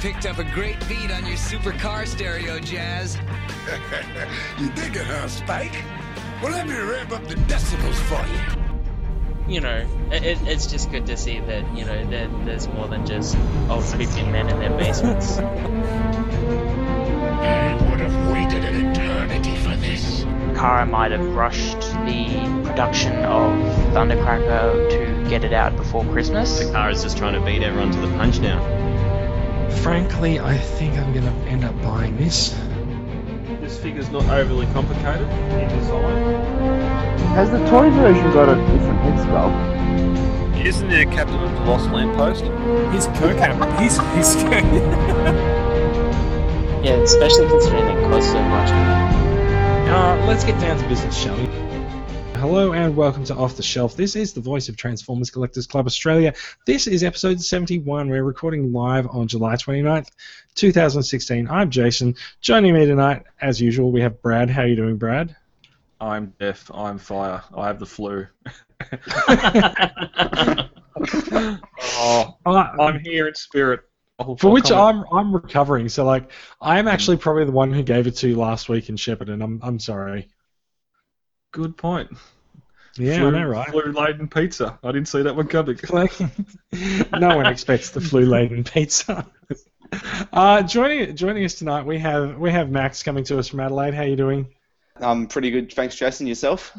picked up a great beat on your supercar stereo, Jazz. you dig it, huh, Spike? Well, let me ramp up the decibels for you. You know, it, it's just good to see that, you know, there, there's more than just old creepy men in their basements. I would have waited an eternity for this. Kara might have rushed the production of Thundercracker to get it out before Christmas. Kara's just trying to beat everyone to the punch now. Frankly, I think I'm going to end up buying this. This figure's not overly complicated in design. Has the toy version got a different head sculpt? Isn't there a captain of the Lost Lamppost? He's co-captain. He's he's. Yeah, especially considering it costs so much. Uh, let's get down to business, shall we? Hello and welcome to Off the Shelf. This is the voice of Transformers Collectors Club Australia. This is episode 71. We're recording live on July 29th, 2016. I'm Jason. Joining me tonight, as usual, we have Brad. How are you doing, Brad? I'm deaf. I'm fire. I have the flu. oh, Uh, I'm here in spirit. I'll- for I'll which comment. I'm I'm recovering. So like I'm actually probably the one who gave it to you last week in Shepparton. And I'm I'm sorry. Good point. Yeah, flu, I know, right? Flu laden pizza. I didn't see that one coming. No one expects the flu-laden pizza. Uh, joining joining us tonight, we have we have Max coming to us from Adelaide. How are you doing? I'm pretty good, thanks, Jason. Yourself?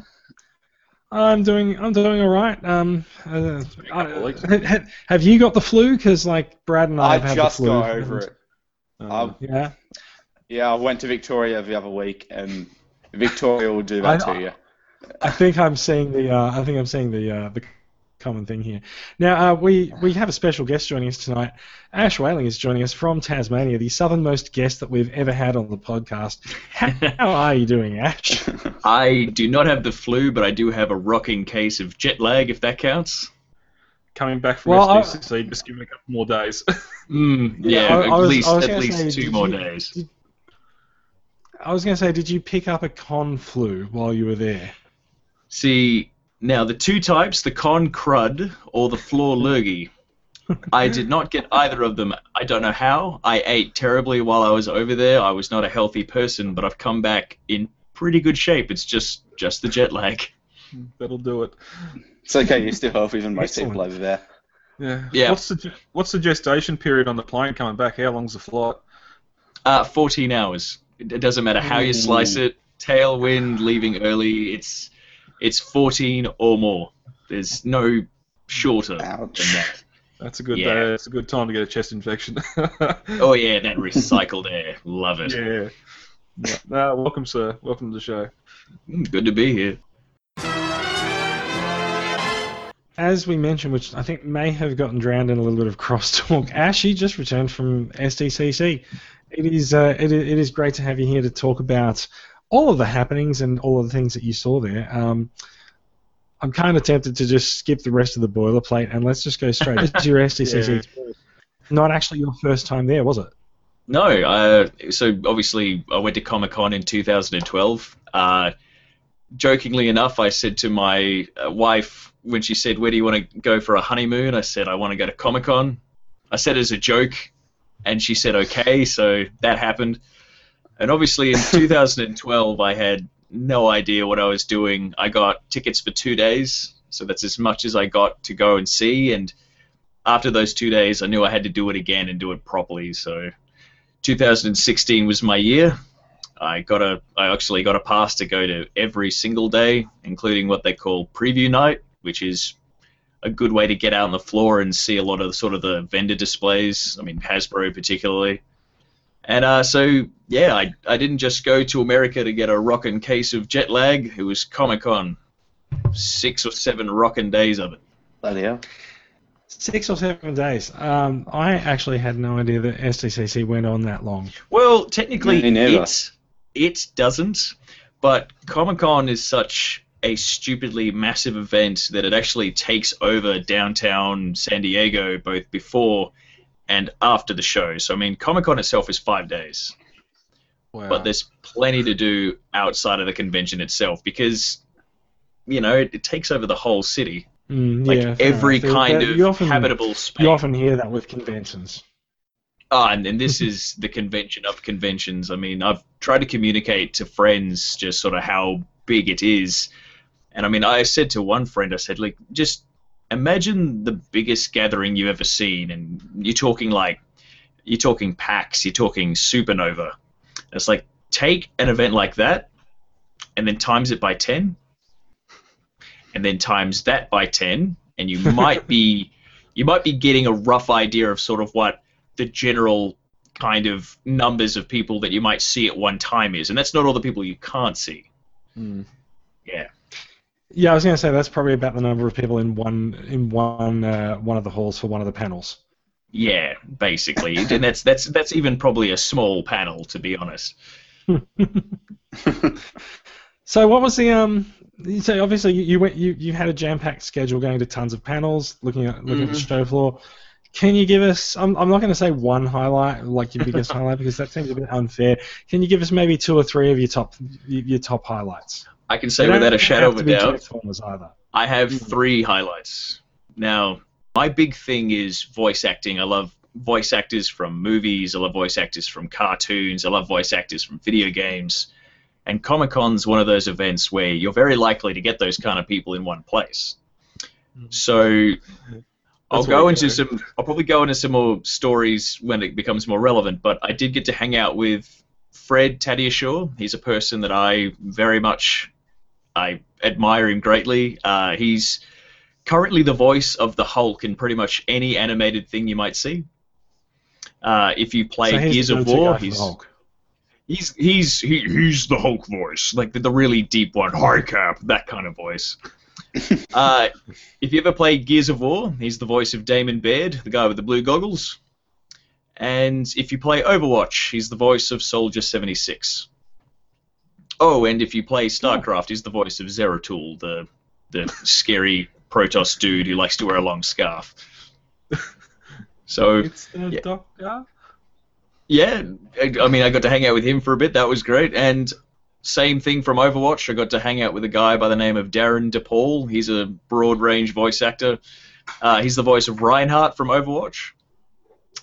I'm doing I'm doing all right. Um, uh, couple of weeks. ha- have you got the flu? Because like Brad and I, I have had just the flu. got over it. Um, Yeah, Yeah, I went to Victoria the other week, and Victoria will do that I- to you. I think I'm seeing the uh, I think I'm seeing the uh, the common thing here. Now uh, we we have a special guest joining us tonight. Ash Whaling is joining us from Tasmania, the southernmost guest that we've ever had on the podcast. How, how are you doing, Ash? I do not have the flu, but I do have a rocking case of jet lag, if that counts. coming back from Well, I- SDCC, just give it a couple more days. Mm, Yeah, yeah, I- I at was- least at least say, two more you- days. did- I was going to say, did you pick up a con flu while you were there? See, now the two types, the con crud or the floor lurgy. I did not get either of them. I don't know how. I ate terribly while I was over there. I was not a healthy person, but I've come back in pretty good shape. It's just just the jet lag. That'll do it. It's okay, you're still healthier even most Excellent. people over there. Yeah. Yeah. What's the what's the gestation period on the plane coming back? How long's the flight? Uh, 14 hours. It it doesn't matter how you slice it. Tailwind, leaving early. It's it's 14 or more. There's no shorter Ouch. than that. That's a good Yeah. day. It's a good time to get a chest infection. Oh yeah, that recycled air. Love it. yeah. yeah. No, welcome, sir. Welcome to the show. Mm, Good to be here. As we mentioned, which I think may have gotten drowned in a little bit of crosstalk, Ash, you just returned from SDCC. It is, uh, it, it is great to have you here to talk about all of the happenings and all of the things that you saw there. Um, I'm kind of tempted to just skip the rest of the boilerplate and let's just go straight to your SDCC. Yeah. experience. Not actually your first time there, was it? No, uh, so obviously I went to Comic Con in 2012. Uh, jokingly enough, I said to my uh, wife when she said, "Where do you want to go for a honeymoon?" I said, "I want to go to Comic Con." I said it as a joke, and she said, "Okay." So that happened. And obviously in 2012, I had no idea what I was doing. I got tickets for two days, so that's as much as I got to go and see. And after those two days, I knew I had to do it again and do it properly. So 2016 was my year. I got a I actually got a pass to go to every single day, including what they call preview night, which is a good way to get out on the floor and see a lot of sort of the vendor displays. I mean Hasbro particularly. And uh, so yeah, I, I didn't just go to America to get a rockin' case of jet lag. It was Comic Con, six or seven rockin' days of it. Bloody hell. Six or seven days. Um, I actually had no idea that SDCC went on that long. Well, technically, it it doesn't, but Comic Con is such a stupidly massive event that it actually takes over downtown San Diego both before and after the show. So I mean, Comic Con itself is five days, Wow. but there's plenty to do outside of the convention itself because you know it, it takes over the whole city, Mm, like yeah, every kind of often, habitable space. You often hear that with conventions. Ah, and, and this is the convention of conventions. I mean, I've tried to communicate to friends just sort of how big it is. And I mean, I said to one friend, I said, like, just imagine the biggest gathering you've ever seen, and you're talking like, you're talking PAX, you're talking Supernova. It's like, take an event like that, and then times it by 10, and then times that by 10, and you might be, you might be getting a rough idea of sort of what the general kind of numbers of people that you might see at one time is, and that's not all the people you can't see. Hmm. Yeah. Yeah, I was going to say that's probably about the number of people in one in one uh, one of the halls for one of the panels. Yeah, basically, and that's that's that's even probably a small panel to be honest. So what was the um? So obviously you, you went you, you had a jam packed schedule going to tons of panels, looking at looking at the Mhm. show floor. Can you give us? I'm, I'm not going to say one highlight, like your biggest highlight, because that seems a bit unfair. Can you give us maybe two or three of your top your, your top highlights? I can say without a shadow of a doubt. I have three highlights. Now, my big thing is voice acting. I love voice actors from movies. I love voice actors from cartoons. I love voice actors from video games. And Comic Con's one of those events where you're very likely to get those kind of people in one place. So I'll go into some. I'll probably go into some more stories when it becomes more relevant. But I did get to hang out with Fred Tatasciore. He's a person that I very much I admire him greatly. Uh, he's currently the voice of the Hulk in pretty much any animated thing you might see. Uh, if you play so Gears of War, guy for the he's Hulk. he's he's he, he's the Hulk voice, like the, the really deep one, hi Cap, that kind of voice. uh, if you ever play Gears of War, he's the voice of Damon Baird, the guy with the blue goggles. And if you play Overwatch, he's the voice of Soldier 76. Oh, and if you play StarCraft, he's the voice of Zeratul, the the scary Protoss dude who likes to wear a long scarf. So It's the Yeah. doctor. yeah, I, I mean, I got to hang out with him for a bit. That was great. And same thing from Overwatch. I got to hang out with a guy by the name of Darin De Paul. He's a broad range voice actor. Uh, he's the voice of Reinhardt from Overwatch.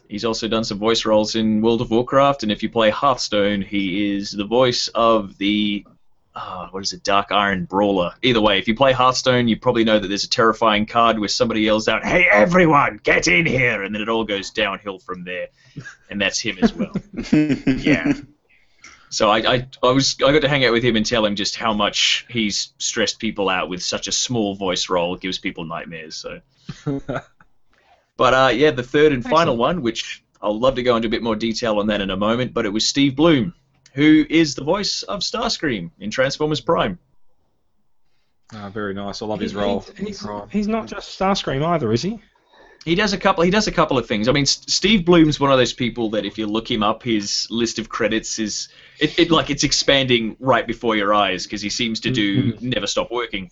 He's also done some voice roles in World of Warcraft, and if you play Hearthstone, he is the voice of the uh, what is it, Dark Iron Brawler. Either way, if you play Hearthstone, you probably know that there's a terrifying card where somebody yells out, "Hey everyone, get in here!" and then it all goes downhill from there, and that's him as well. yeah. So I, I, I was I got to hang out with him and tell him just how much he's stressed people out with such a small voice role. It gives people nightmares. So. But uh, yeah, the third and final one, which I'll love to go into a bit more detail on that in a moment, but it was Steve Blum, who is the voice of Starscream in Transformers Prime. Ah, very nice. I love his role. He's, he's not just Starscream either, is he? He does a couple. He does a couple of things. I mean, S- Steve Blum's one of those people that if you look him up, his list of credits is it, it like it's expanding right before your eyes because he seems to do never stop working.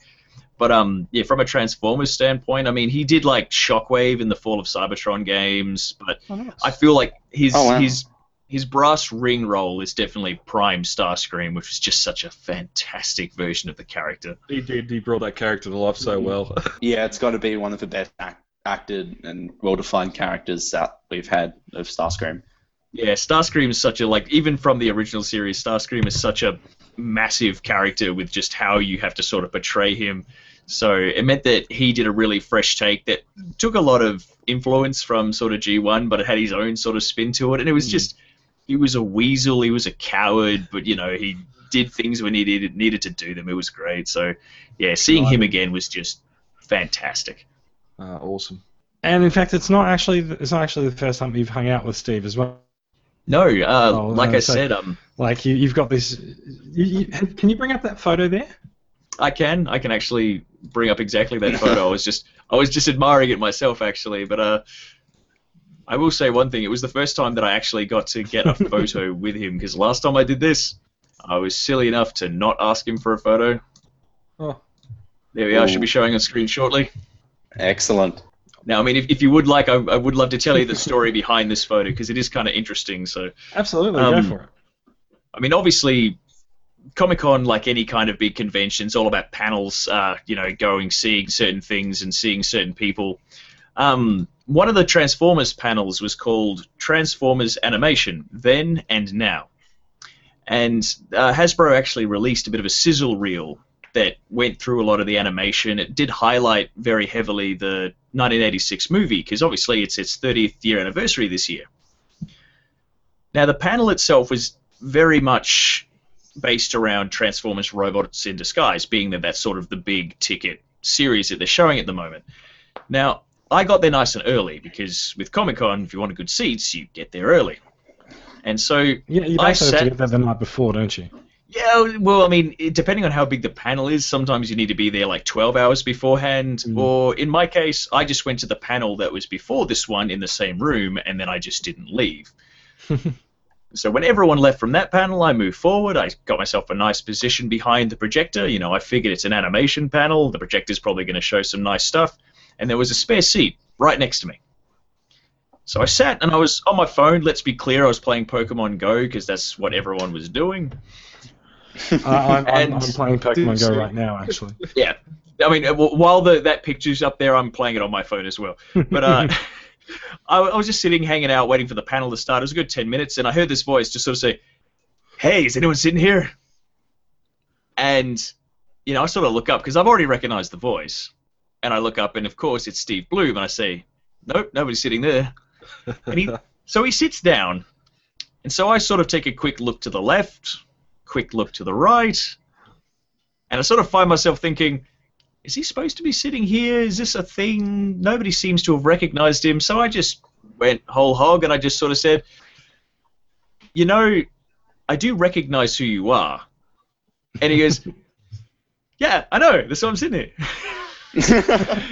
But um, yeah, from a Transformers standpoint, I mean, he did like Shockwave in the Fall of Cybertron games, but Oh, nice. I feel like his Oh, wow. his his brass ring role is definitely Prime Starscream, which was just such a fantastic version of the character. He did. He brought that character to life so well. Yeah, it's got to be one of the best act- acted and well-defined characters that we've had of Starscream. Yeah, Starscream is such a like even from the original series, Starscream is such a massive character with just how you have to sort of portray him. So it meant that he did a really fresh take that took a lot of influence from sort of G1, but it had his own sort of spin to it, and it was just he was a weasel, he was a coward, but you know he did things when he needed needed to do them. It was great. So yeah, seeing him again was just fantastic. Ah, awesome. And in fact, it's not actually it's not actually the first time you've hung out with Steve as well. No, uh, Oh, like no, I so- said, um, Like you, you've got this. You, you, can you bring up that photo there? I can. I can actually bring up exactly that photo. I was just I was just admiring it myself actually, but uh I will say one thing. It was the first time that I actually got to get a photo with him because last time I did this, I was silly enough to not ask him for a photo. Oh. There we are. Should be showing on screen shortly. Excellent. Now, I mean, if, if you would like, I, I would love to tell you the story behind this photo because it is kind of interesting. So, Absolutely, Um, go for it. I mean, obviously, Comic Con, like any kind of big convention, is all about panels. Uh, you know, going, seeing certain things, and seeing certain people. Um, one of the Transformers panels was called Transformers Animation Then and Now. And uh, Hasbro actually released a bit of a sizzle reel that went through a lot of the animation. It did highlight very heavily the 1986 movie because obviously it's its 30th year anniversary this year. Now, the panel itself was very much based around Transformers Robots in Disguise, being that that's sort of the big ticket series that they're showing at the moment. Now, I got there nice and early because with Comic Con, if you wanted good seats, you get there early. And so Yeah, you I also have sat- to get there the night before, don't you? yeah, well, I mean, depending on how big the panel is, sometimes you need to be there like 12 hours beforehand. Mm. Or in my case, I just went to the panel that was before this one in the same room, and then I just didn't leave. so when everyone left from that panel, I moved forward. I got myself a nice position behind the projector. You know, I figured it's an animation panel. The projector's probably going to show some nice stuff. And there was a spare seat right next to me. So I sat and I was on my phone. Let's be clear, I was playing Pokemon Go because that's what everyone was doing. I, I'm, I'm, I'm playing Pokemon Go right now, actually. yeah. I mean, uh, while the that picture's up there, I'm playing it on my phone as well. But uh, I, I was just sitting, hanging out, waiting for the panel to start. It was a good ten minutes, and I heard this voice just sort of say, "Hey, is anyone sitting here?" And you know, I sort of look up because I've already recognized the voice, and I look up, and of course it's Steve Blum, and I say, "Nope, nobody's sitting there." And he, so he sits down, and so I sort of take a quick look to the left, quick look to the right, and I sort of find myself thinking, is he supposed to be sitting here? Is this a thing? Nobody seems to have recognized him. So I just went whole hog and I just sort of said, you know, I do recognize who you are. And he goes, yeah, I know. That's why I'm sitting here.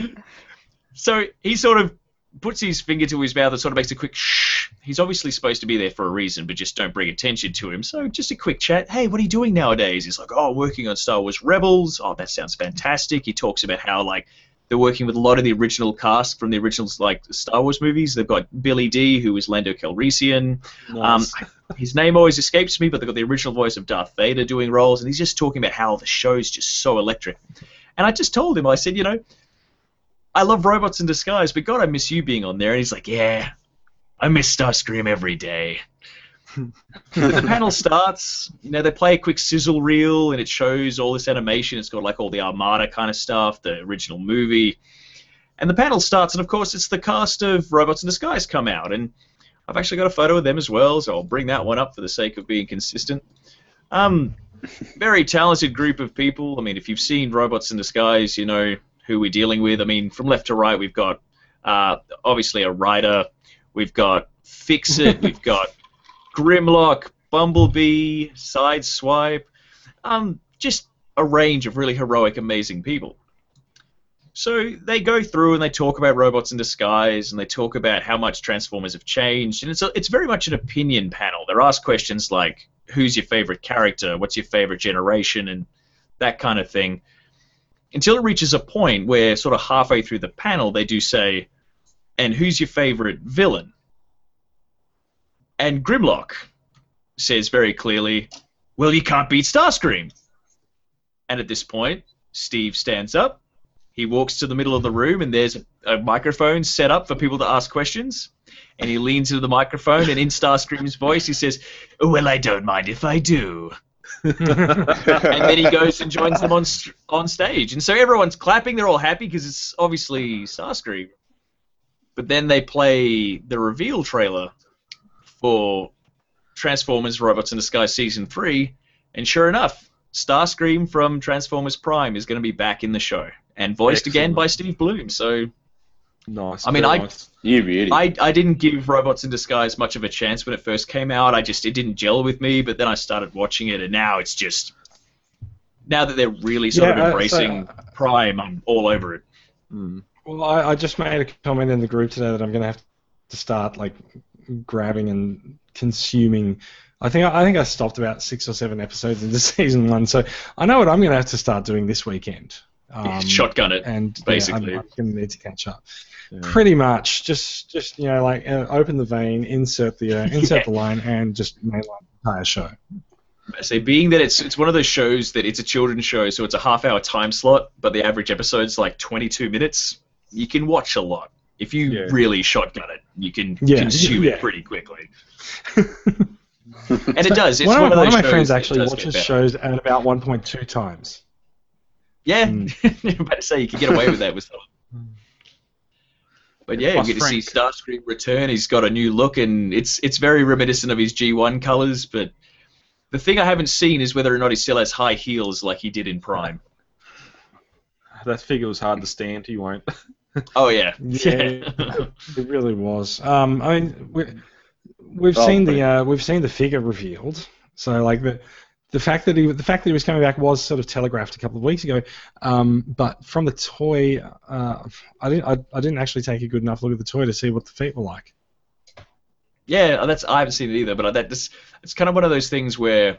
so he sort of puts his finger to his mouth and sort of makes a quick shh. He's obviously supposed to be there for a reason, but just don't bring attention to him. So just a quick chat. Hey, what are you doing nowadays? He's like, oh, working on Star Wars Rebels. Oh, that sounds fantastic. He talks about how like they're working with a lot of the original cast from the original like Star Wars movies. They've got Billy Dee, who is Lando Calrissian. Um, his name always escapes me, but they've got the original voice of Darth Vader doing roles, and he's just talking about how the show's just so electric. And I just told him, I said, you know, I love robots in disguise, but God, I miss you being on there. And he's like, yeah, I miss Starscream every day. the panel starts, you know, they play a quick sizzle reel and it shows all this animation. It's got like all the Armada kind of stuff, the original movie. And the panel starts, and of course, it's the cast of Robots in Disguise come out. And I've actually got a photo of them as well, so I'll bring that one up for the sake of being consistent. Um, very talented group of people. I mean, if you've seen Robots in Disguise, you know who we're dealing with. I mean, from left to right, we've got uh, obviously a writer, we've got Fixit, we've got Grimlock, Bumblebee, Sideswipe, um, just a range of really heroic, amazing people. So they go through and they talk about robots in disguise and they talk about how much Transformers have changed and it's a, it's very much an opinion panel. They're asked questions like who's your favorite character, what's your favorite generation and that kind of thing. Until it reaches a point where sort of halfway through the panel they do say and who's your favorite villain? And Grimlock says very clearly, well you can't beat Starscream. And at this point, Steve stands up he walks to the middle of the room and there's a, microphone set up for people to ask questions. And he leans into the microphone and in Starscream's voice he says, Well, I don't mind if I do. and then he goes and joins them on on stage. And so everyone's clapping, they're all happy because it's obviously Starscream. But then they play the reveal trailer for Transformers Robots in Disguise Season 3, and sure enough, Starscream from Transformers Prime is going to be back in the show and voiced again by Steve Blum. So Nice. I mean, I- nice. You really? I, I didn't give Robots in Disguise much of a chance when it first came out. I just it didn't gel with me. But then I started watching it, and now it's just now that they're really sort Yeah, of uh, so- embracing Prime, I'm all over it. Mm. Well, I, I just made a comment in the group today that I'm going to have to start like grabbing and consuming. I think I think I stopped about six or seven episodes into season one, so I know what I'm going to have to start doing this weekend. Um, Shotgun it. and basically. yeah, I'm, I'm going to need to catch up. Yeah. Pretty much, just just you know, like uh, open the vein, insert the uh, insert the line, and just mainline the entire show. So being that it's it's one of those shows that it's a children's show, so it's a half hour time slot, but the average episode's like 22 minutes. You can watch a lot. If you Yeah. really shotgun it, you can Yeah, consume yeah. it pretty quickly. and it does. It's one, one, of, one of my friends actually watches shows at about 1.2 times. Yeah, Mm. I'm about to say you can get away with that with some. But yeah, you Plus get to see Starscream return. He's got a new look, and it's it's very reminiscent of his G1 colors. But the thing I haven't seen is whether or not he still has high heels like he did in Prime. That figure was hard to stand. He won't. Oh yeah, Yeah. It really was. Um, I mean, we, we've Oh, seen pretty- the uh, we've seen the figure revealed. So like the the fact that he the fact that he was coming back was sort of telegraphed a couple of weeks ago. Um, but from the toy, uh, I didn't I, I didn't actually take a good enough look at the toy to see what the feet were like. yeah. That's I haven't seen it either. But that this it's kind of one of those things where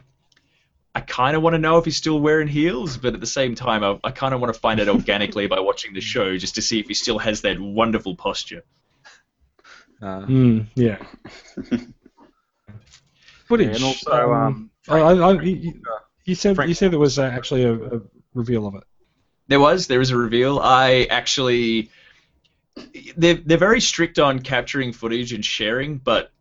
I kind of want to know if he's still wearing heels, but at the same time, I, I kind of want to find out organically by watching the show just to see if he still has that wonderful posture. Uh, Mm, yeah. Footage. and also, um, I, I, I, you, you said Frank- you said there was uh, actually a, a reveal of it. There was. There was a reveal. I actually. They're, they're very strict on capturing footage and sharing, but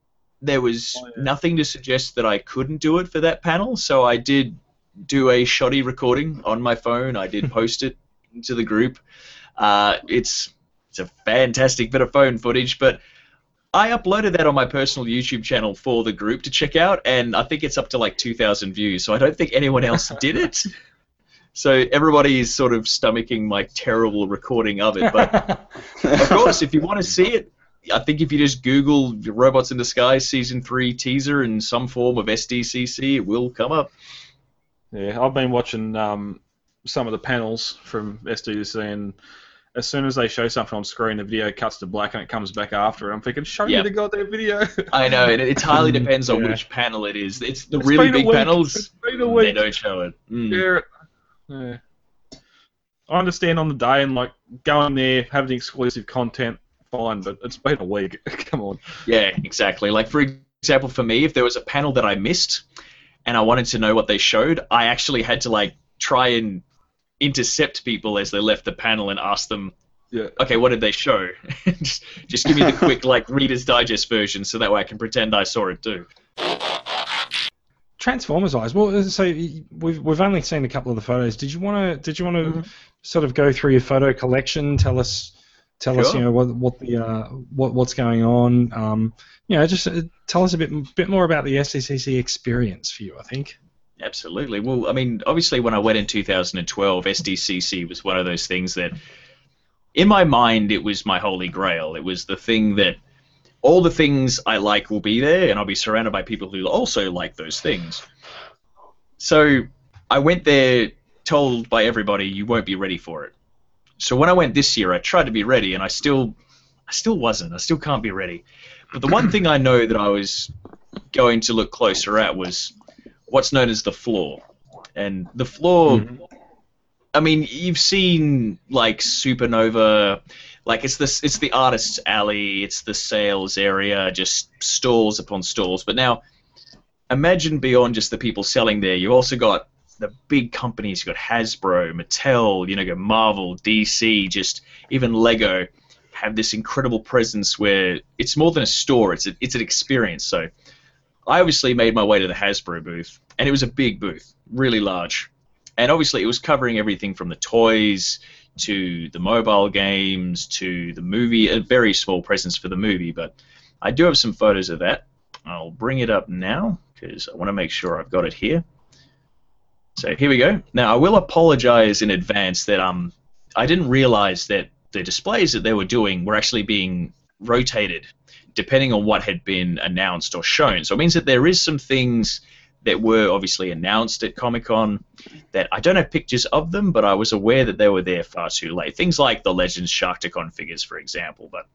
there was Oh, yeah. nothing to suggest that I couldn't do it for that panel, so I did do a shoddy recording on my phone. I did post it to the group. Uh, it's it's a fantastic bit of phone footage, but I uploaded that on my personal YouTube channel for the group to check out, and I think it's up to like 2,000 views. So I don't think anyone else did it. So everybody is sort of stomaching my terrible recording of it. But of course, if you want to see it, I think if you just Google Robots in Disguise Season 3 teaser in some form of SDCC, it will come up. Yeah, I've been watching um, some of the panels from SDCC and as soon as they show something on screen, the video cuts to black and it comes back after. it. I'm thinking, show Yeah. me the goddamn video. I know, and it entirely depends on Yeah. which panel it is. It's the It's really big panels, It's been a they don't show it. Mm. Yeah. yeah. I understand on the day and like going there, having exclusive content, fine, but it's been a week. Come on. Yeah, exactly. Like for example, for me, if there was a panel that I missed and I wanted to know what they showed, I actually had to like try and intercept people as they left the panel and ask them, Yeah. okay, what did they show? just, just give me the quick like Reader's Digest version, so that way I can pretend I saw it too. Transformers eyes. Well, so we've we've only seen a couple of the photos. Did you want to did you want to Mm-hmm. sort of go through your photo collection? Tell us tell us you know what what the uh, what what's going on. Um, you know, just uh, tell us a bit bit more about the SDCC experience for you. I think. Absolutely. Well, I mean, obviously, when I went in 2012, SDCC was one of those things that, in my mind, it was my holy grail. It was the thing that all the things I like will be there, and I'll be surrounded by people who also like those things. So I went there told by everybody you won't be ready for it. So when I went this year, I tried to be ready, and I still, I still wasn't. I still can't be ready. But the one thing I know that I was going to look closer at was what's known as the floor. And the floor, mm-hmm. I mean, you've seen like Supernova, like it's the it's the artist's alley, it's the sales area, just stalls upon stalls. But now, imagine beyond just the people selling there, you also got the big companies. You got Hasbro, Mattel, you know, got Marvel, DC, just even Lego have this incredible presence where it's more than a store; it's a, it's an experience. So. I obviously made my way to the Hasbro booth, and it was a big booth, really large. And obviously, it was covering everything from the toys to the mobile games to the movie, a very small presence for the movie, but I do have some photos of that. I'll bring it up now because I want to make sure I've got it here. So here we go. Now, I will apologize in advance that um, I didn't realize that the displays that they were doing were actually being rotated depending on what had been announced or shown. So it means that there is some things that were obviously announced at Comic Con that I don't have pictures of them, but I was aware that they were there far too late. Things like the Legends Sharkticon figures, for example. But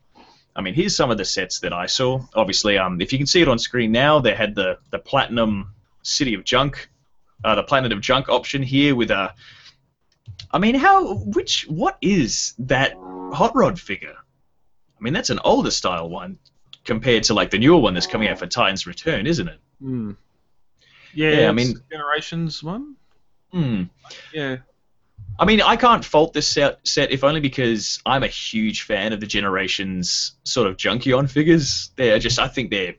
I mean, here's some of the sets that I saw. Obviously, um, if you can see it on screen now, they had the the Platinum City of Junk, uh, the Planet of Junk option here with a. I mean, how? Which? What is that hot rod figure? I mean, that's an older style one compared to like the newer one that's coming out for Titan's Return, isn't it? Hmm. Yeah, Yeah, I mean- Generations one. Hmm. Yeah. I mean, I can't fault this set, set if only because I'm a huge fan of the Generations sort of Junkion figures. They're just, I think they're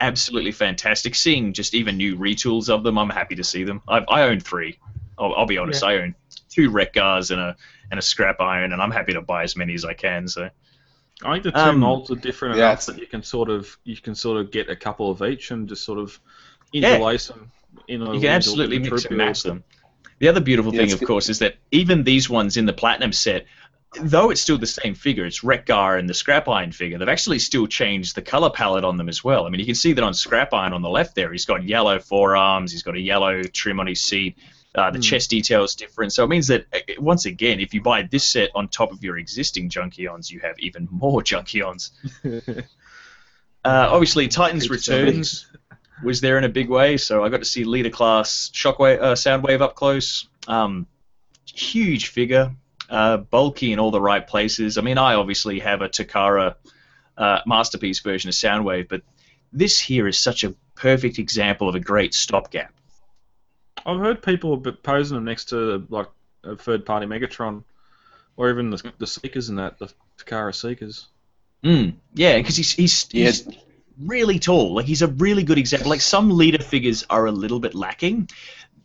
absolutely fantastic. Seeing just even new retools of them, I'm happy to see them. I, I own three. I'll, I'll be honest, Yeah. I own two Wreck-Gars and a and a Scrap Iron, and I'm happy to buy as many as I can. So I think the two Um, molds are different yeah, enough that you can sort of you can sort of get a couple of each and just sort of interlace them. In a, you can absolutely mix and match them. The other beautiful Yeah, thing, of good. course, is that even these ones in the Platinum set, though it's still the same figure, it's Wreck-Gar and the Scrap Iron figure, they've actually still changed the color palette on them as well. I mean, you can see that on Scrap Iron on the left there, he's got yellow forearms, he's got a yellow trim on his seat. Uh, the Hmm. chest detail is different, so it means that uh, once again, if you buy this set on top of your existing Junkions, you have even more Junkions. Uh, obviously, Titans Returns was there in a big way, so I got to see leader class Shockwave, uh, Soundwave up close. Um, huge figure, uh, bulky in all the right places. I mean, I obviously have a Takara uh, masterpiece version of Soundwave, but this here is such a perfect example of a great stopgap. I've heard people posing them next to like a third party Megatron, or even the, the Seekers and that the Takara Seekers. Mm, yeah, because he's he's, Yeah. he's really tall. Like he's a really good example. Like some leader figures are a little bit lacking,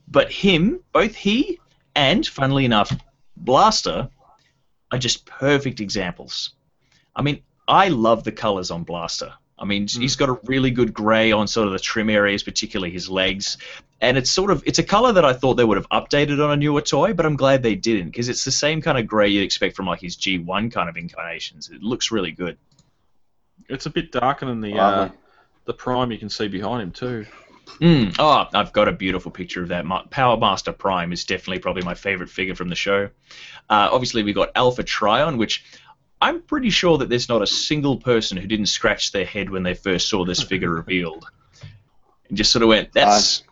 but him, both he and, funnily enough, Blaster, are just perfect examples. I mean, I love the colors on Blaster. I mean, he's got a really good gray on sort of the trim areas, particularly his legs, and it's sort of it's a color that I thought they would have updated on a newer toy, but I'm glad they didn't because it's the same kind of gray you'd expect from like his G1 kind of incarnations. It looks really good. It's a bit darker than the uh, the Prime you can see behind him too. Mm. Oh, I've got a beautiful picture of that. Ma- Power Master Prime is definitely probably my favorite figure from the show. Uh, obviously, we got Alpha Trion, which I'm pretty sure that there's not a single person who didn't scratch their head when they first saw this figure revealed. And just sort of went, that's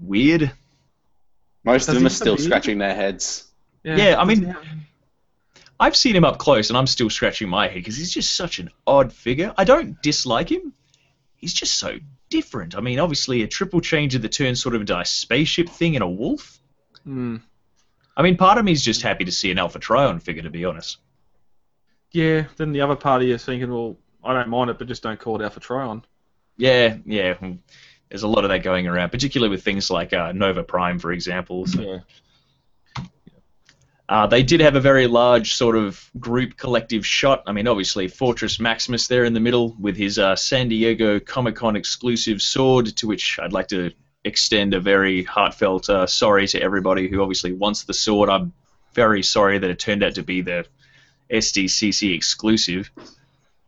weird. Most Does of them are still have a beard? scratching their heads. Yeah, I mean, I've seen him up close, and I'm still scratching my head because he's just such an odd figure. I don't dislike him. He's just so different. I mean, obviously, a triple changer that turns sort of into a spaceship thing and a wolf. Mm. I mean, part of me is just happy to see an Alpha Trion figure, to be honest. Yeah. Then the other part party is thinking, well, I don't mind it, but just don't call it Alpha Trion. Yeah, yeah. There's a lot of that going around, particularly with things like uh, Nova Prime, for example. So, Yeah. Uh, they did have a very large sort of group collective shot. I mean, obviously, Fortress Maximus there in the middle with his uh, San Diego Comic Con exclusive sword, to which I'd like to extend a very heartfelt uh, sorry to everybody who obviously wants the sword. I'm very sorry that it turned out to be the SDCC exclusive.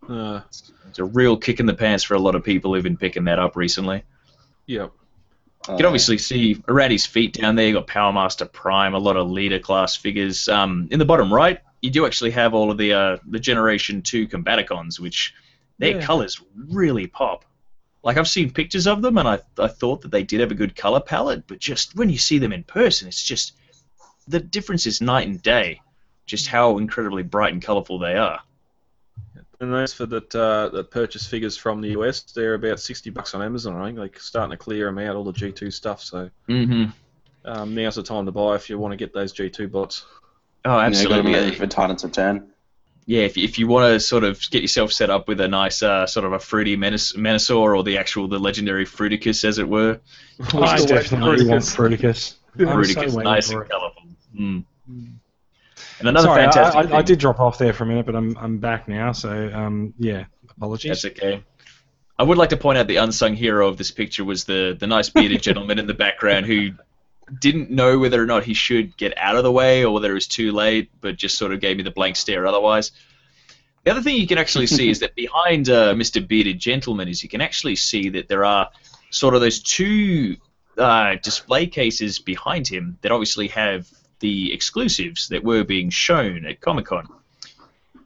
Uh, It's a real kick in the pants for a lot of people who've been picking that up recently. Yeah. Uh, You can obviously see around his feet down there, You've got Power Master Prime, a lot of leader class figures. Um, in the bottom right, you do actually have all of the uh, the Generation Two Combaticons, which their Yeah. colors really pop. Like I've seen pictures of them, and I I thought that they did have a good color palette, but just when you see them in person, it's just the difference is night and day. Just how incredibly bright and colorful they are. And those for that uh, that purchase figures from the US, they're about sixty bucks on Amazon. I think they're starting to clear them out, all the G2 stuff. So Mm-hmm. um, now's the time to buy if you want to get those G2 bots. Oh, yeah, you got absolutely. ready for Titans Return. Yeah, if, if you want to sort of get yourself set up with a nice uh, sort of a fruity menace, Menasor or the actual the legendary Fruticus, as it were, I still waiting for definitely want Fruticus. Fruticus. So nice for and it. colourful. Mm. And another Sorry, fantastic I, I thing- did drop off there for a minute, but I'm I'm back now. So um, yeah, apologies. That's okay. I would like to point out the unsung hero of this picture was the the nice bearded gentleman in the background who didn't know whether or not he should get out of the way or whether it was too late, but just sort of gave me the blank stare otherwise. The other thing you can actually see is that behind uh, Mr. Bearded Gentleman is you can actually see that there are sort of those two uh, display cases behind him that obviously have the exclusives that were being shown at Comic Con.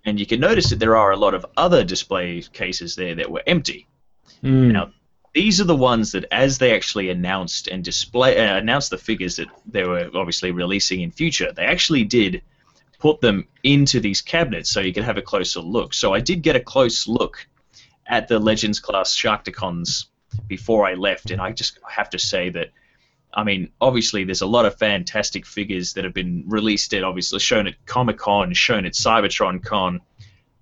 And you can notice that there are a lot of other display cases there that were empty. Mm. Now, these are the ones that, as they actually announced and display uh, announced the figures that they were obviously releasing in future, they actually did put them into these cabinets so you could have a closer look. So I did get a close look at the Legends class Sharkticons before I left, and I just have to say that I mean, obviously, there's a lot of fantastic figures that have been released at, obviously, shown at Comic Con, shown at Cybertron Con.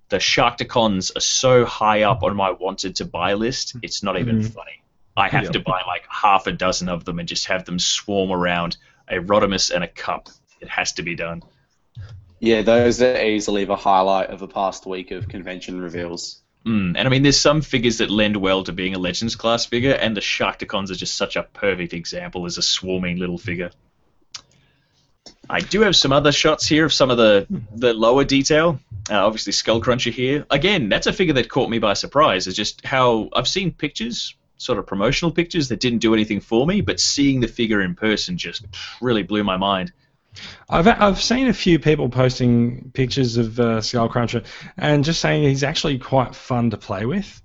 The Sharkticons are so high up on my wanted to buy list, it's not even Mhm. funny. I have Yeah. to buy like half a dozen of them and just have them swarm around a Rodimus and a Kup. It has to be done. Yeah, those are easily the highlight of the past week of convention reveals. Mm, and I mean, there's some figures that lend well to being a Legends class figure, and the Sharkticons are just such a perfect example as a swarming little figure. I do have some other shots here of some of the, the lower detail. Uh, obviously, Skullcruncher here. Again, that's a figure that caught me by surprise. Is just how I've seen pictures, sort of promotional pictures, that didn't do anything for me, but seeing the figure in person just really blew my mind. I've I've seen a few people posting pictures of uh, Skullcruncher and just saying he's actually quite fun to play with.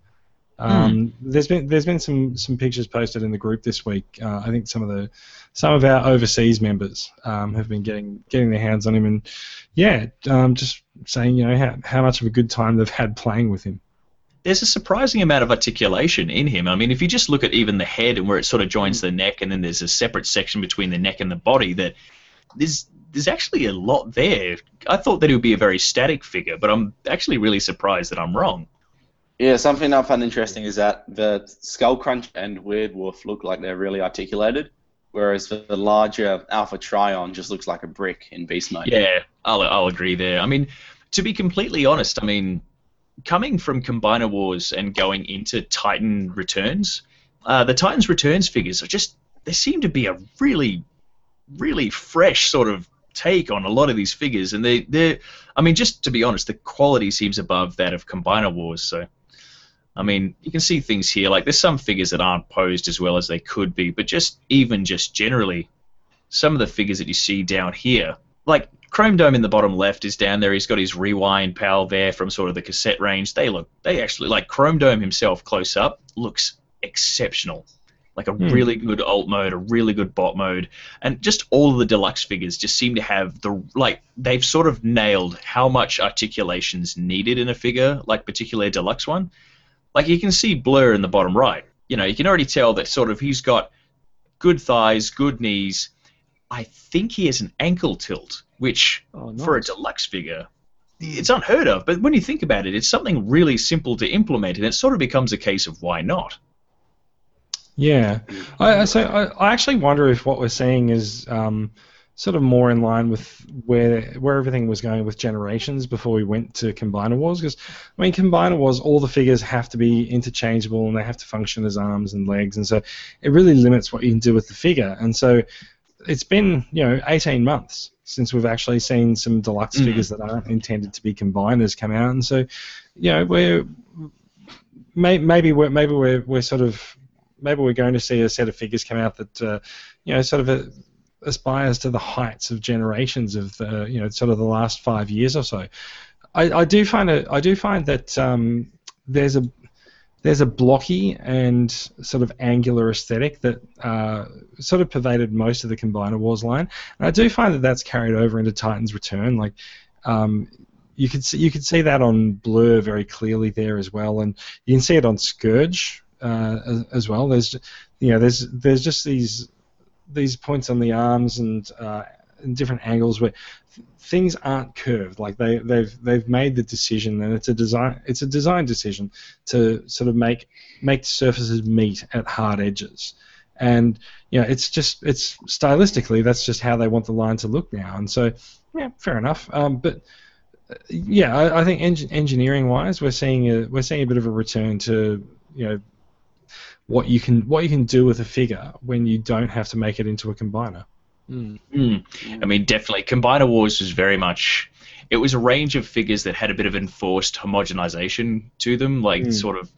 Um, There's been there's been some some pictures posted in the group this week. Uh, I think some of the some of our overseas members um, have been getting getting their hands on him and yeah, um, just saying you know how, how much of a good time they've had playing with him. there's a surprising amount of articulation in him. I mean, if you just look at even the head and where it sort of joins the neck, and then there's a separate section between the neck and the body, that there's there's actually a lot there. I thought that it would be a very static figure, but I'm actually really surprised that I'm wrong. Yeah, something I found interesting is that the Skullcrunch and Weird Wolf look like they're really articulated, whereas the, the larger Alpha Trion just looks like a brick in Beast Mode. Yeah, I'll I'll agree there. I mean, to be completely honest, I mean, coming from Combiner Wars and going into Titan Returns, uh, the Titans Returns figures are just they seem to be a really, really fresh sort of take on a lot of these figures, and they they I mean, just to be honest, the quality seems above that of Combiner Wars. So, I mean, you can see things here like there's some figures that aren't posed as well as they could be, but just even just generally, some of the figures that you see down here, like Chrome Dome in the bottom left is down there. He's got his rewind pal there from sort of the cassette range. They look, they actually like Chrome Dome himself close up looks exceptional. Like a Hmm. really good alt mode, a really good bot mode, and just all of the deluxe figures just seem to have the like they've sort of nailed how much articulation's needed in a figure, like particularly a deluxe one. Like you can see Blur in the bottom right. You know, you can already tell that sort of he's got good thighs, good knees. I think he has an ankle tilt, which Oh, for a deluxe figure, it's unheard of. But when you think about it, it's something really simple to implement, and it sort of becomes a case of why not. Yeah, I, I- so I, I actually wonder if what we're seeing is um, sort of more in line with where where everything was going with generations before we went to Combiner Wars. Because I mean, Combiner Wars, all the figures have to be interchangeable and they have to function as arms and legs, and so it really limits what you can do with the figure. And so it's been you know 18 months since we've actually seen some deluxe Mhm. figures that aren't intended to be combiners come out, and so you know we're maybe we're maybe we're, we're sort of maybe we're going to see a set of figures come out that uh, you know sort of uh aspires to the heights of generations of the you know sort of the last five years or so. I, I do find it. I do find that um, there's a there's a blocky and sort of angular aesthetic that uh, sort of pervaded most of the Combiner Wars line, and I do find that that's carried over into Titan's Return. Like um, you could see, you could see that on Blur very clearly there as well, and you can see it on Scourge uh, as, as well. There's you know there's there's just these these points on the arms and uh, different angles where th- things aren't curved. Like they they've they've made the decision, and it's a design it's a design decision to sort of make make surfaces meet at hard edges. And you know, it's just it's stylistically that's just how they want the line to look now. And so yeah, fair enough. Um, but uh, yeah, I, I think eng- engineering wise, we're seeing a we're seeing a bit of a return to you know what you can what you can do with a figure when you don't have to make it into a combiner. Mm. Mm. I mean, definitely, Combiner Wars was very much. It was a range of figures that had a bit of enforced homogenization to them, like Mm. sort of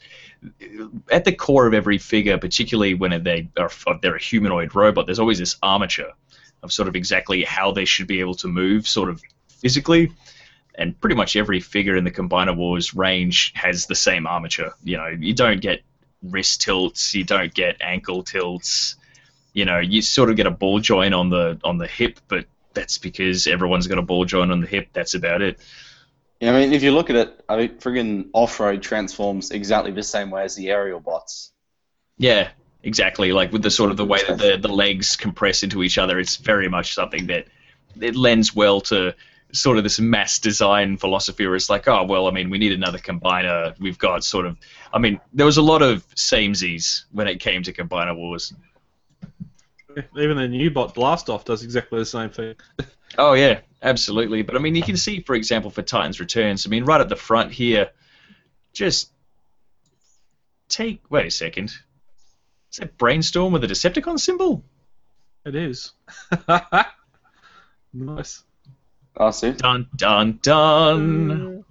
at the core of every figure, particularly when they are they're a humanoid robot. There's always this armature of sort of exactly how they should be able to move, sort of physically. And pretty much every figure in the Combiner Wars range has the same armature. You know, you don't get wrist tilts, you don't get ankle tilts you know, you sort of get a ball joint on the on the hip, but that's because everyone's got a ball joint on the hip. That's about it. Yeah, I mean, if you look at it, I mean, friggin' off-road transforms exactly the same way as the aerial bots. Yeah, Exactly, like with the sort of the way that the, the legs compress into each other, it's very much something that it lends well to sort of this mass design philosophy where it's like, oh well, I mean, we need another combiner. We've got sort of, I mean, there was a lot of samesies when it came to combiner wars. Even the new bot Blastoff does exactly the same thing. Oh yeah, absolutely. But I mean, you can see, for example, for Titans Returns. I mean, right at the front here, just take. Wait a second. Is that Brainstorm with a Decepticon symbol? It is. nice. Oh, see? Dun dun dun. Mm.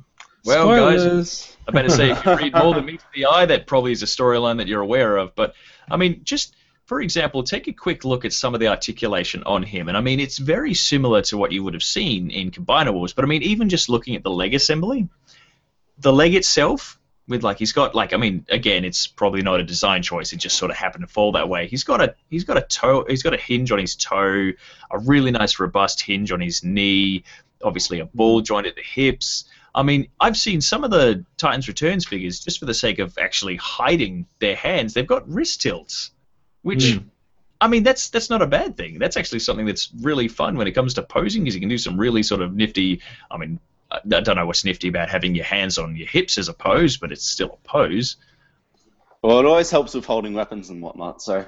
Well, guys, Spoilers. I better say, if you read more than meets the eye, that probably is a storyline that you're aware of. But I mean, just for example, take a quick look at some of the articulation on him, and I mean, it's very similar to what you would have seen in Combiner Wars. But I mean, even just looking at the leg assembly, the leg itself, with like he's got like I mean, again, it's probably not a design choice. It just sort of happened to fall that way. He's got a he's got a toe, he's got a hinge on his toe, a really nice robust hinge on his knee, obviously a ball mm-hmm. joint at the hips. I mean, I've seen some of the Titans Returns figures just for the sake of actually hiding their hands. They've got wrist tilts, which, mm. I mean, that's that's not a bad thing. That's actually something that's really fun when it comes to posing, because you can do some really sort of nifty. I mean, I don't know what's nifty about having your hands on your hips as a pose, but it's still a pose. Well, it always helps with holding weapons and whatnot. So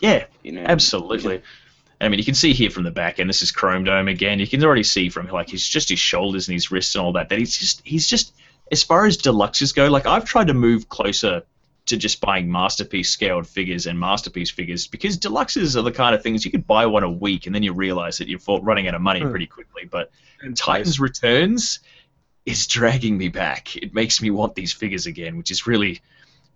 Yeah, you know, absolutely. I mean, you can see here from the back, and this is Chrome Dome again. You can already see from like his just his shoulders and his wrists and all that that he's just he's just as far as deluxes go. Like I've tried to move closer to just buying masterpiece scaled figures and masterpiece figures because deluxes are the kind of things you could buy one a week and then you realize that you're running out of money Hmm. pretty quickly. But Titans Returns is dragging me back. It makes me want these figures again, which is really,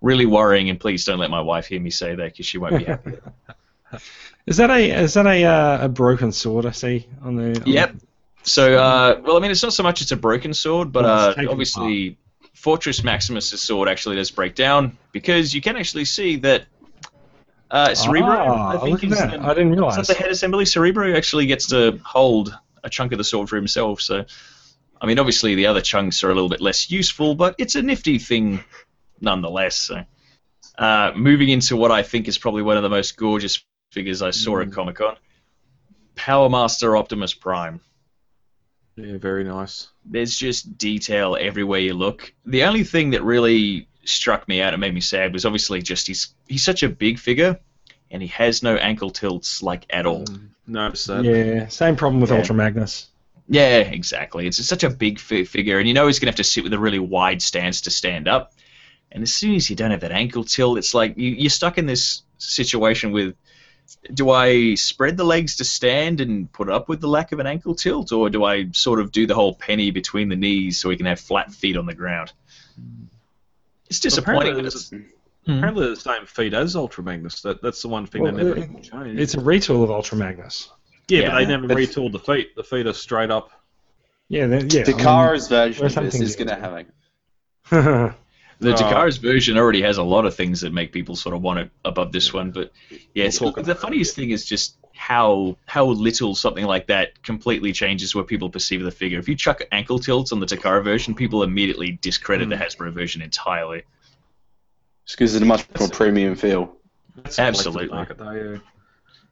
really worrying. And please don't let my wife hear me say that because she won't be happy. Is that a is that a uh, a broken sword I see on the? on Yep. So, uh, well, I mean, it's not so much it's a broken sword, but uh, obviously, Fortress Maximus' sword actually does break down because you can actually see that uh, Cerebro, Ah, I think, look at is that. the, I didn't is realise. that the head assembly. Cerebro actually gets to hold a chunk of the sword for himself. So, I mean, obviously, the other chunks are a little bit less useful, but it's a nifty thing nonetheless. So, uh, moving into what I think is probably one of the most gorgeous figures I saw Mm. at Comic Con Power Master Optimus Prime Yeah, very nice. there's just detail everywhere you look. The only thing that really struck me out and made me sad was obviously just he's he's such a big figure and he has no ankle tilts like at all. Mm, Notice that. Yeah, same problem with Yeah. Ultra Magnus. Yeah, exactly. It's such a big fi- figure, and you know he's gonna have to sit with a really wide stance to stand up. And as soon as you don't have that ankle tilt, it's like you, you're stuck in this situation with. Do I spread the legs to stand and put up with the lack of an ankle tilt, or do I sort of do the whole penny between the knees so we can have flat feet on the ground? It's disappointing. Apparently but it's- it's- Apparently the same feet as Ultra Magnus. That, that's the one thing Well, they never it- changed. It's a retool of Ultra Magnus. yeah, yeah, but they never but- retooled the feet. The feet are straight up. Yeah, they- yeah. Takara's version there's of this is going to have a I mean- The Oh. Takara's version already has a lot of things that make people sort of want it above this one, but yeah, it's, We'll talk the about funniest thing is just how how little something like that completely changes what people perceive of the figure. If you chuck ankle tilts on the Takara version, people immediately discredit the hmm. Hasbro version entirely. just gives it a much more premium feel. That's the collector's Absolutely. Market, though, yeah.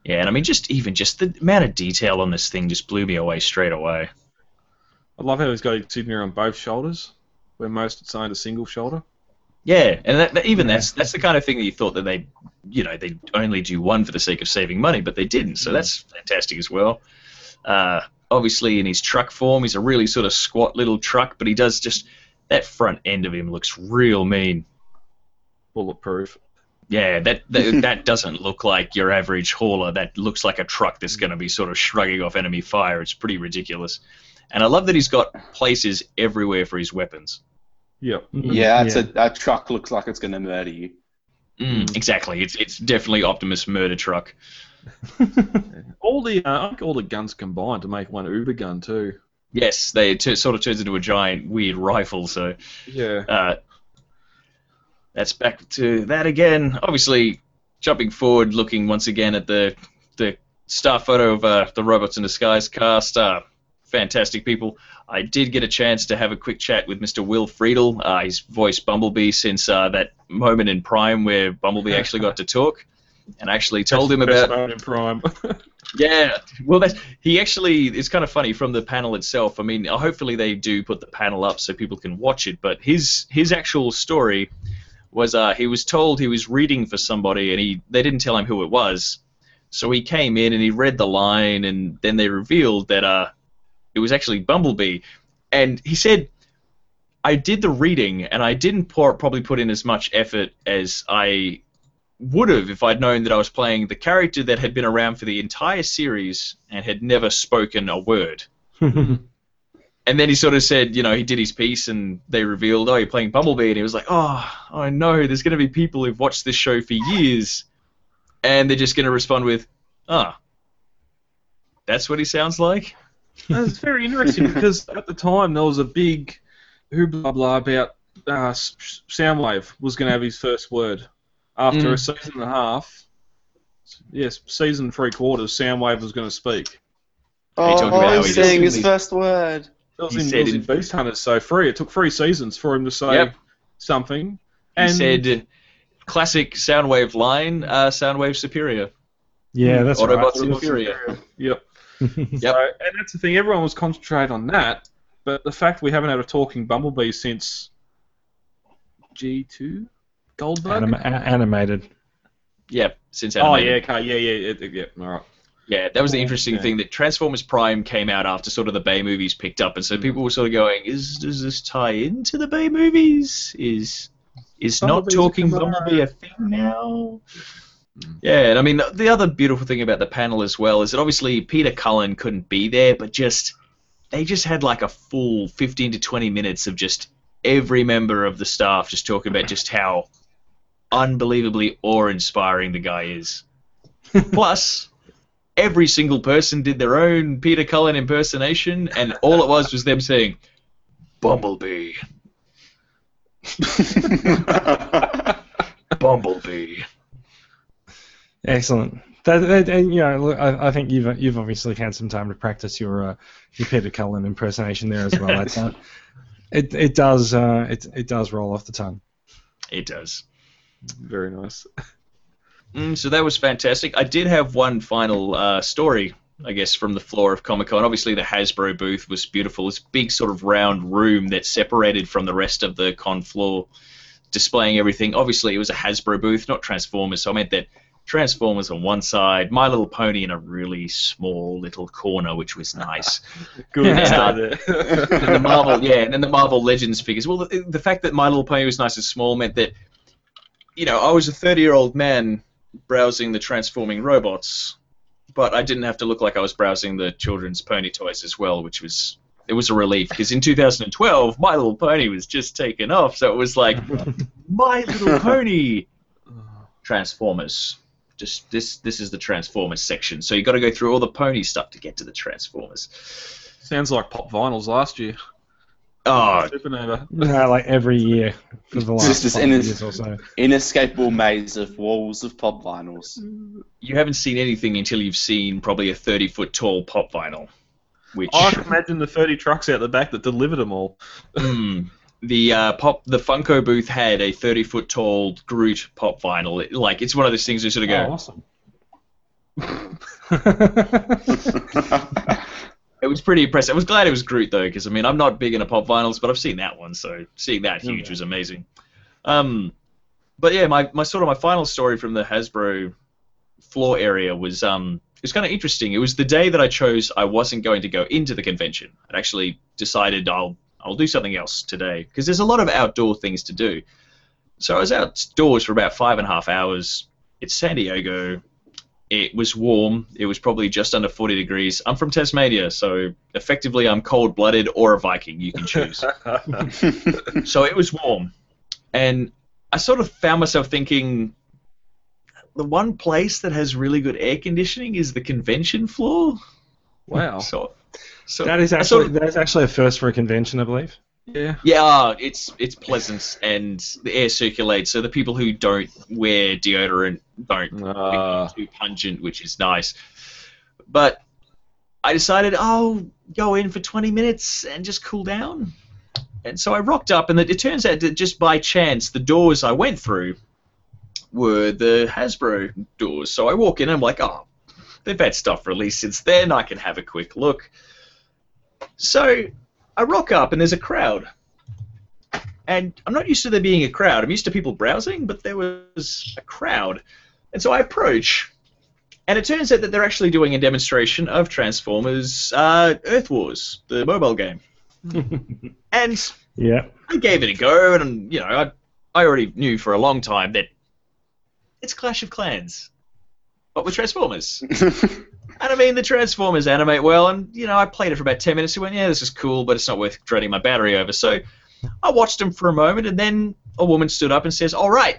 Yeah, and I mean, just even just the amount of detail on this thing just blew me away straight away. I love how he's got insignia on both shoulders, where most it's only a single shoulder. Yeah, and that, that- even that's that's the kind of thing that you thought that they, you know, they only do one for the sake of saving money, but they didn't. So that's fantastic as well. Uh, obviously, in his truck form, he's a really sort of squat little truck, but he does just that front end of him looks real mean. Bulletproof. Yeah, that that, that doesn't look like your average hauler. That looks like a truck that's going to be sort of shrugging off enemy fire. It's pretty ridiculous. And I love that he's got places everywhere for his weapons. Yep. Yeah, it's A, that truck looks like it's going to murder you. Mm, exactly. It's it's definitely Optimus murder truck. All the uh, I think all the guns combined to make one Uber gun too. Yes, they it t- sort of turns into a giant weird rifle. So Yeah. uh, that's back to that again. Obviously, jumping forward, looking once again at the the star photo of uh, the Robots in Disguise cast. Uh, fantastic people. I did get a chance to have a quick chat with Mr. Will Friedle. Uh, he's voiced Bumblebee since uh, that moment in Prime where Bumblebee actually got to talk. and actually told him about in Prime. yeah. Well, that's he actually. It's kind of funny from the panel itself. I mean, hopefully they do put the panel up so people can watch it. But his his actual story was uh, he was told he was reading for somebody, and he they didn't tell him who it was. So he came in and he read the line, and then they revealed that uh, it was actually Bumblebee. And he said, I did the reading, and I didn't pour, probably put in as much effort as I would have if I'd known that I was playing the character that had been around for the entire series and had never spoken a word. And then he sort of said, you know, he did his piece, and they revealed, oh, you're playing Bumblebee, and he was like, oh, I know, there's going to be people who've watched this show for years, and they're just going to respond with, ah, that's what he sounds like. That's very interesting because at the time there was a big hoopla blah about uh, Soundwave was going to have his first word after Mm. a season and a half. Yes, season three quarters. Soundwave was going to speak. Are you about Oh, how he's saying his first word. It was, He in, said was in- in Beast Hunters, so three. It took three seasons for him to say Yep. something. He said, classic Soundwave line, uh, Soundwave superior. yeah, that's Autobots right. inferior. Yep. Yep. So, and that's the thing. Everyone was concentrated on that, but the fact we haven't had a talking Bumblebee since G two Goldbug. Anim- a- animated. Yeah, since oh animated. yeah, okay, yeah, yeah, yeah, yeah. All right. Yeah, that was the interesting Yeah. thing that Transformers Prime came out after sort of the Bay movies picked up, and Mm. so people were sort of going, "Is does this tie into the Bay movies? Is is not Bumblebee's a talking. Bumblebee a thing now?" Mm. Yeah, and I mean the other beautiful thing about the panel as well is that obviously Peter Cullen couldn't be there, but just they just had like a full 15 to 20 minutes of just every member of the staff just talking about just how unbelievably awe-inspiring the guy is. Plus, every single person did their own Peter Cullen impersonation, and all it was was them saying, "Bumblebee, Bumblebee." Excellent. That, that, and, you know, look, I, I think you've you've obviously had some time to practice your uh, your Peter Cullen impersonation there as well. That's, uh, it it does uh, it it does roll off the tongue. It does. Very nice. Mm, so that was fantastic. I did have one final uh, story, I guess, from the floor of Comic Con. Obviously, the Hasbro booth was beautiful. This big sort of round room that separated from the rest of the con floor, displaying everything. Obviously, it was a Hasbro booth, not Transformers. So I meant that Transformers on one side, My Little Pony in a really small little corner, which was nice. Good Yeah. and the Marvel, yeah, and then the Marvel Legends figures. Well, the, the fact that My Little Pony was nice and small meant that, you know, I was a 30 year old man browsing the transforming robots, but I didn't have to look like I was browsing the children's pony toys as well, which was. It was a relief because in 2012, My Little Pony was just taken off, so it was like My Little Pony Transformers. Just this, this is the Transformers section. So you got to go through all the pony stuff to get to the Transformers. Sounds like pop vinyls last year. Oh, Supernova. No, like every year for the last Just five in- years or so. Inescapable maze of walls of pop vinyls. you haven't seen anything until you've seen probably a 30 foot tall pop vinyl. Which I can imagine the 30 trucks out the back that delivered them all. Mm. The uh, pop the Funko booth had a 30 foot tall Groot pop vinyl. It- like it's one of those things you sort of go. Oh, awesome. It was pretty impressive. I was glad it was Groot though, because I mean I'm not big into pop vinyls, but I've seen that one, so seeing that huge was amazing. Um, but yeah, my, my sort of my final story from the Hasbro floor area was um it was kind of interesting. It was the day that I chose I wasn't going to go into the convention. I'd actually decided I'll I'll do something else today because there's a lot of outdoor things to do. So I was outdoors for about five and a half hours. It's San Diego. It was warm. It was probably just under 40 degrees. I'm from Tasmania, so effectively I'm cold blooded or a Viking. You can choose. so it was warm. And I sort of found myself thinking the one place that has really good air conditioning is the convention floor. Wow. So, so That is I sort actually of- that's actually a first for a convention, I believe. Yeah. yeah, uh, it's it's pleasant and the air circulates, so the people who don't wear deodorant don't Uh, become too pungent, which is nice. But I decided I'll go in for 20 minutes and just cool down. And so I rocked up, and it, it turns out that just by chance, the doors I went through were the Hasbro doors. So I walk in and I'm like, oh, they've had stuff released since then. I can have a quick look. So I rock up and there's a crowd. And I'm not used to there being a crowd. I'm used to people browsing, but there was a crowd. And so I approach, and it turns out that they're actually doing a demonstration of Transformers uh, Earth Wars, the mobile game. and Yeah. I gave it a go, and you know, I, I already knew for a long time that it's Clash of Clans, but with Transformers. and I mean, the Transformers animate well, and you know, I played it for about ten minutes. and went, yeah, this is cool, but it's not worth draining my battery over. So I watched them for a moment, and then a woman stood up and says, "All right."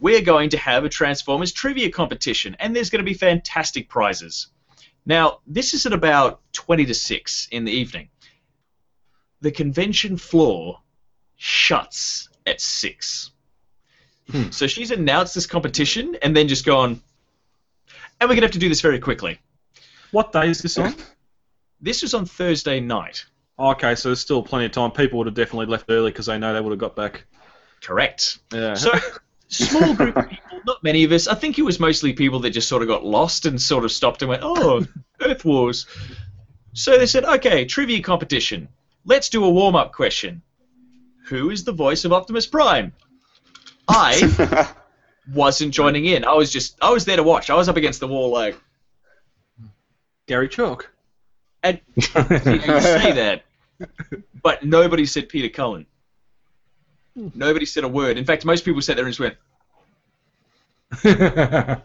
We're going to have a Transformers trivia competition, and there's going to be fantastic prizes. Now, this is at about 20 to 6 in the evening the convention floor shuts at six. Hmm. So she's announced this competition and then just gone, and we're gonna have to do this very quickly. What day is this on? This was on Thursday night. okay, so there's still plenty of time. People would have definitely left early because they know they would have got back. Correct. Yeah. So small group of people, not many of us. I think it was mostly people that just sort of got lost and sort of stopped and went, "Oh, Earth Wars." So they said, "Okay, trivia competition. Let's do a warm-up question. Who is the voice of Optimus Prime?" I wasn't joining in. I was just I was there to watch. I was up against the wall like Gary Chalk. and you, know, say that, but nobody said Peter Cullen. Nobody said a word. In fact, most people sat there and just went.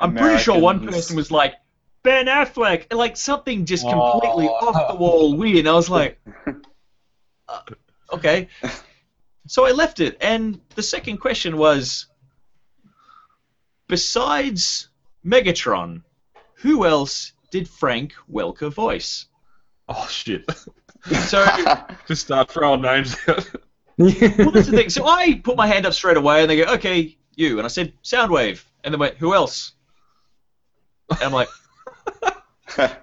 I'm pretty sure one person was like Ben Affleck, and like something just completely off the wall weird. I was like, uh, okay. So I left it, and the second question was, besides Megatron, who else did Frank Welker voice? Oh shit! So Just start throwing names out. well, that's the thing. So I put my hand up straight away, and they go, "Okay, you." And I said, "Soundwave." And they went, "Who else?" And I'm like,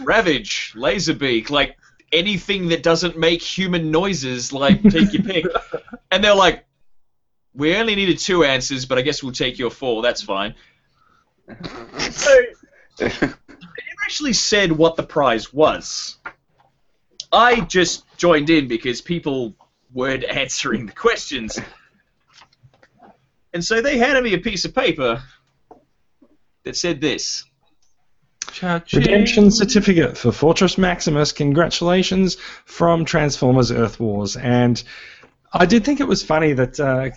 "Ravage, Laserbeak, like anything that doesn't make human noises. Like take your pick." And they're like, "We only needed two answers, but I guess we'll take your four. That's fine." So they never actually said what the prize was. I just joined in because people weren't answering the questions. And so they handed me a piece of paper that said this. Cha-ching. Redemption certificate for Fortress Maximus. Congratulations from Transformers Earth Wars. And I did think it was funny that uh,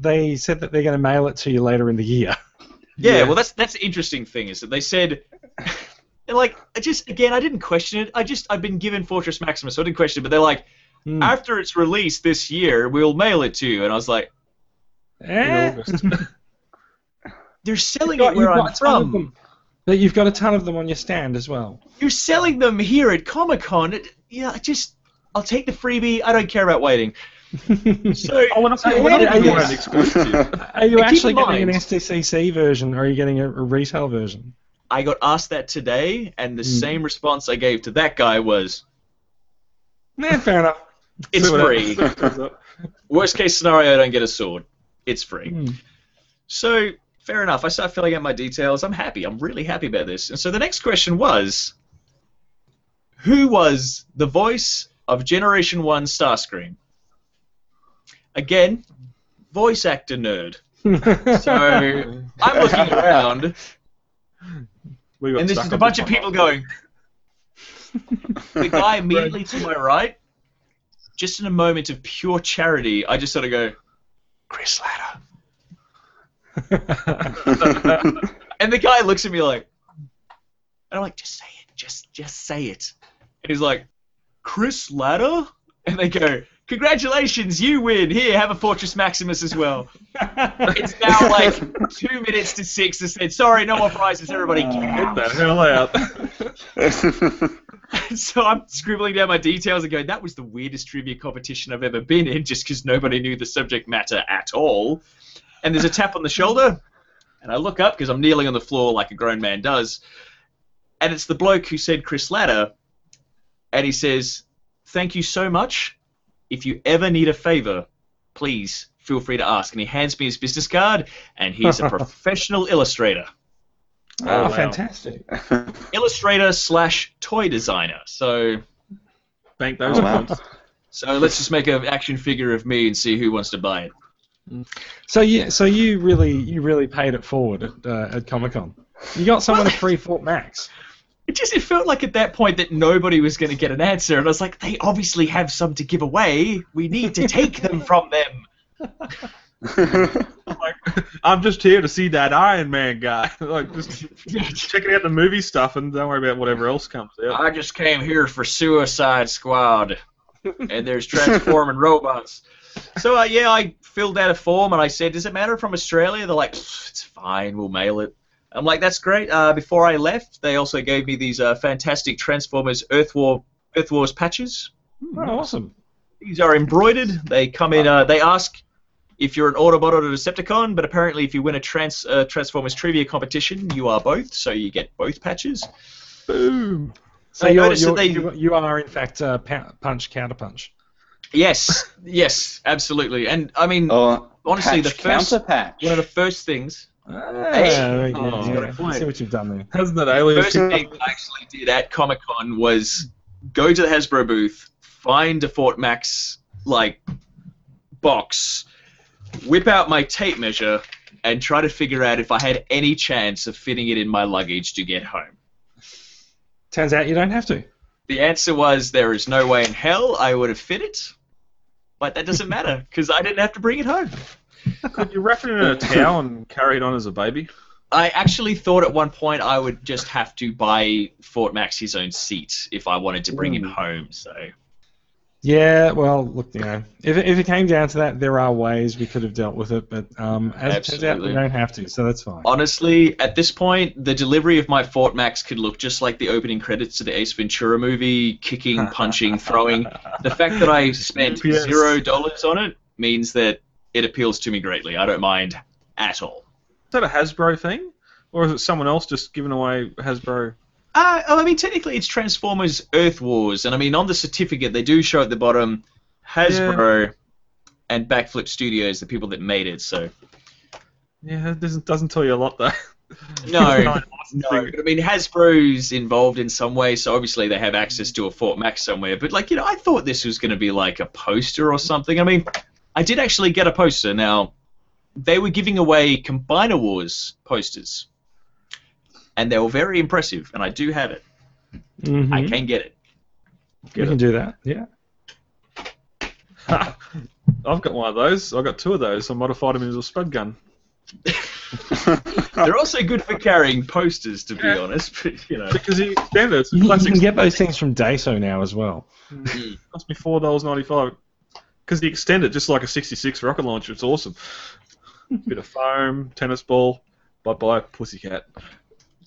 they said that they're going to mail it to you later in the year. Yeah, well, that's that's the interesting thing is that they said, like, I just again, I didn't question it. I just I've been given Fortress Maximus, so I didn't question it. But they're like, Hmm. after it's released this year, we'll mail it to you. And I was like, In Eh? August. they're selling You've it where I'm a ton of from. them. But you've got a ton of them on your stand as well. You're selling them here at Comic Con. Yeah, I just I'll take the freebie. I don't care about waiting. So Oh, we're not, So we're not yeah, giving away yes. an exclusive. Are you actually in getting an mind- SDCC version, or are you getting a, a retail version? I got asked that today, and the Hmm. same response I gave to that guy was, Nah, fair enough. "It's free. Worst case scenario, I don't get a sword. It's free." Hmm. So fair enough. I start filling out my details. I'm happy. I'm really happy about this. And so the next question was, who was the voice of Generation One Starscream? Again, voice actor nerd. So I'm looking around, We got and there's stuck just a bunch of one. people going. The guy immediately to my right, just in a moment of pure charity, I just sort of go, Chris Latta. And the guy looks at me like, and I'm like, just say it, just just say it. And he's like, Chris Latta, And they go, congratulations, you win. Here, have a Fortress Maximus as well. it's now like two minutes to six. I said, sorry, no more prizes, everybody. Get Get the out. hell out. so I'm scribbling down my details and going, that was the weirdest trivia competition I've ever been in, just because nobody knew the subject matter at all. And there's a tap on the shoulder, and I look up because I'm kneeling on the floor like a grown man does, and it's the bloke who said Chris Latta, and he says, "Thank you so much. If you ever need a favor, please feel free to ask. And he hands me his business card, and he's a professional illustrator, Oh, wow. fantastic. illustrator slash toy designer. So, Bank those Oh, wow. points. so let's just make an action figure of me and see who wants to buy it. So yeah, so you really you really paid it forward at, uh, at Comic Con. You got someone a free Fort Max. It just it felt like at that point that nobody was going to get an answer, and I was like, they obviously have some to give away. We need to take them from them. like, I'm just here to see that Iron Man guy. like, just checking out the movie stuff and don't worry about whatever else comes out. I just came here for Suicide Squad, and there's transforming robots. So uh, yeah, I filled out a form and I said, "Does it matter from Australia?" They're like, "It's fine, we'll mail it." I'm like, "That's great." Uh, before I left, they also gave me these uh, fantastic Transformers Earth War Earth Wars patches. Oh, awesome. These are embroidered. They come in. Uh, they ask if you're an Autobot or a Decepticon, but apparently, if you win a trans uh, Transformers trivia competition, you are both, so you get both patches. Boom. So you're, you're, they- you, you are in fact uh, punch counter punch. Yes, yes, absolutely. And I mean, or honestly, patch the first counter one of the first things, Hey. yeah, Oh, yeah. got. See what you've done there. Hasn't that alien? first thing I actually did at Comic Con was go to the Hasbro booth, find a Fort Max like box, whip out my tape measure, and try to figure out if I had any chance of fitting it in my luggage to get home. Turns out you don't have to. The answer was there is no way in hell I would have fit it, but that doesn't matter because I didn't have to bring it home. Could you wrap it in a towel and carry it on as a baby? I actually thought at one point I would just have to buy Fort Max his own seat if I wanted to bring him home. So Yeah, well, look, you know, if it, if it came down to that, there are ways we could have dealt with it, but um, as it turns out, we don't have to, so that's fine. honestly, at this point, the delivery of my Fort Max could look just like the opening credits to the Ace Ventura movie: kicking, punching, throwing. The fact that I spent Yes. zero dollars on it means that it appeals to me greatly. I don't mind at all. Is that a Hasbro thing, or is it someone else just giving away Hasbro? Uh, oh, I mean, technically, it's Transformers Earth Wars, and I mean, on the certificate, they do show at the bottom Hasbro and Backflip Studios, the people that made it. So Yeah, it doesn't doesn't tell you a lot though. no, no. But I mean, Hasbro's involved in some way, so obviously they have access to a Fort Max somewhere. But like, you know, I thought this was going to be like a poster or something. I mean, I did actually get a poster. Now, they were giving away Combiner Wars posters, and they were very impressive. And I do have it. Mhm. I can get it. we can do that. Yeah. I've got one of those. I've got two of those. I modified them into a spud gun. They're also good for carrying posters, to be Yeah. honest. But you know, Because you extend it's You, you can get those things from Daiso now as well. cost me four dollars ninety five. Because you extend it just like a sixty six rocket launcher. It's awesome. Bit of foam, tennis ball. Bye bye, pussycat.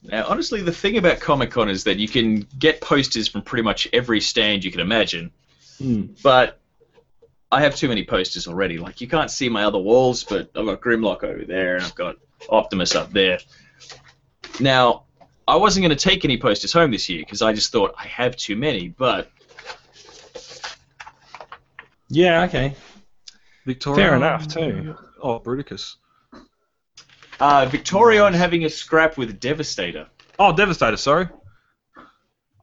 now honestly, the thing about Comic Con is that you can get posters from pretty much every stand you can imagine. Hmm. But I have too many posters already. Like you can't see my other walls, but I've got Grimlock over there, and I've got Optimus up there. Now, I wasn't going to take any posters home this year because I just thought I have too many. But Yeah. Okay. Victoria. Fair enough too. Oh, Bruticus. uh, Victorion having a scrap with Devastator. Oh, Devastator. Sorry.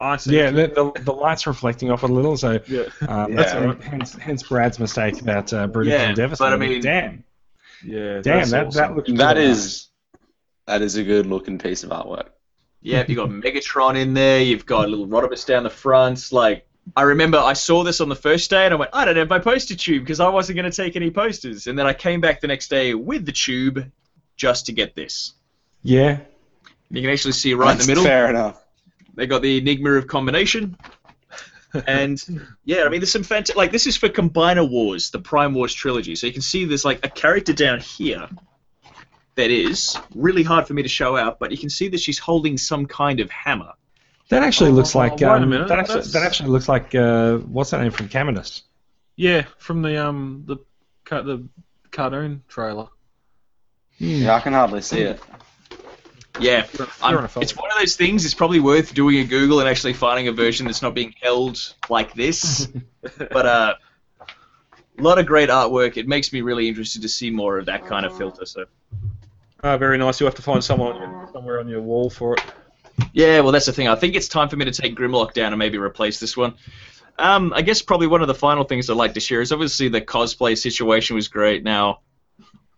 I see. Yeah, the, the, the light's reflecting off it a little, so Yeah. um, Yeah. that's hence, hence Brad's mistake about uh, Brutus Yeah, and Devastator. but I mean- damn, Yeah. damn, that's that, awesome. that looks That really is that is a good looking piece of artwork. Yeah, you've got Megatron in there. You've got little Rodimus down the front. Like I remember, I saw this on the first day, and I went, I don't have my poster tube because I wasn't going to take any posters. And then I came back the next day with the tube, just to get this. Yeah, You can actually see right in the middle. Fair enough. They got the Enigma of Combination. and yeah, I mean, there's some fantastic. Like this is for Combiner Wars, the Prime Wars trilogy. So you can see there's like a character down here that is really hard for me to show out, but you can see that she's holding some kind of hammer. That actually looks Oh, like wait a um, minute, that actually that actually looks like uh, what's that name from Caminus? Yeah, from the um the ca- the cartoon trailer. Yeah, I can hardly see it. Yeah, You're I'm- on a phone. it's one of those things. It's probably worth doing a Google and actually finding a version that's not being held like this. but uh, a lot of great artwork. It makes me really interested to see more of that kind of filter. So Ah, very nice. You will have to find someone somewhere on your wall for it. Yeah, well that's the thing. I think it's time for me to take Grimlock down and maybe replace this one. Um, I guess probably one of the final things I'd like to share is obviously the cosplay situation was great. Now,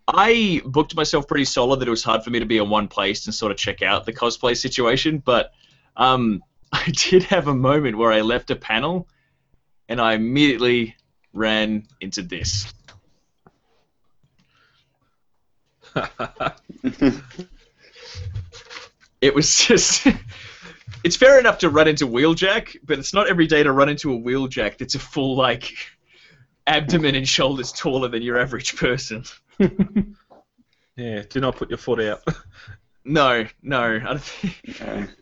I booked myself pretty solid that it was hard for me to be in one place and sort of check out the cosplay situation, but um, I did have a moment where I left a panel and I immediately ran into this. it was just. it's fair enough to run into Wheeljack, but it's not every day to run into a Wheeljack that's a full, like, abdomen and shoulders taller than your average person. Yeah, do not put your foot out. No, no. I don't think,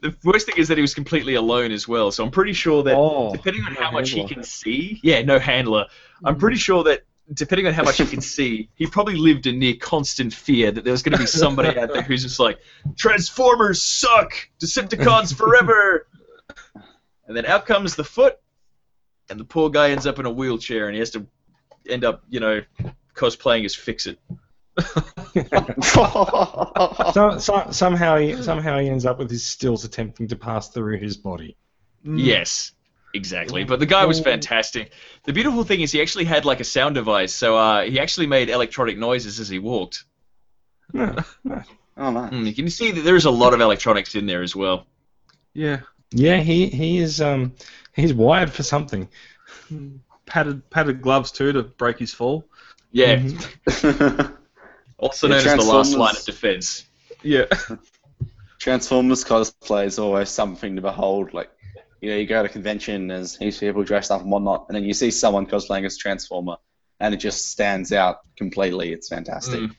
the worst thing is that he was completely alone as well. So I'm pretty sure that Oh, depending on no how much he can see, yeah, no handler. I'm pretty mm. sure that depending on how much he can see, he probably lived in near constant fear that there was going to be somebody out there who's just like, Transformers suck, Decepticons forever. And then out comes the foot, and the poor guy ends up in a wheelchair, and he has to end up, you know, cosplaying as Fixit. So, so, somehow he somehow he ends up with his stills attempting to pass through his body. Yes, exactly. But the guy was fantastic. The beautiful thing is he actually had like a sound device, so uh, he actually made electronic noises as he walked. Oh, nice. Mm, you can see that there's a lot of electronics in there as well. yeah, Yeah, he he is um he's wired for something. padded padded gloves too to break his fall. Yeah, Mm-hmm. also Yeah, known as the last line of defense. Yeah, Transformers cosplay is always something to behold. Like, you know, you go to a convention, there's heaps of people dressed up and whatnot, and then you see someone cosplaying as Transformer, and it just stands out completely. It's fantastic. Mm.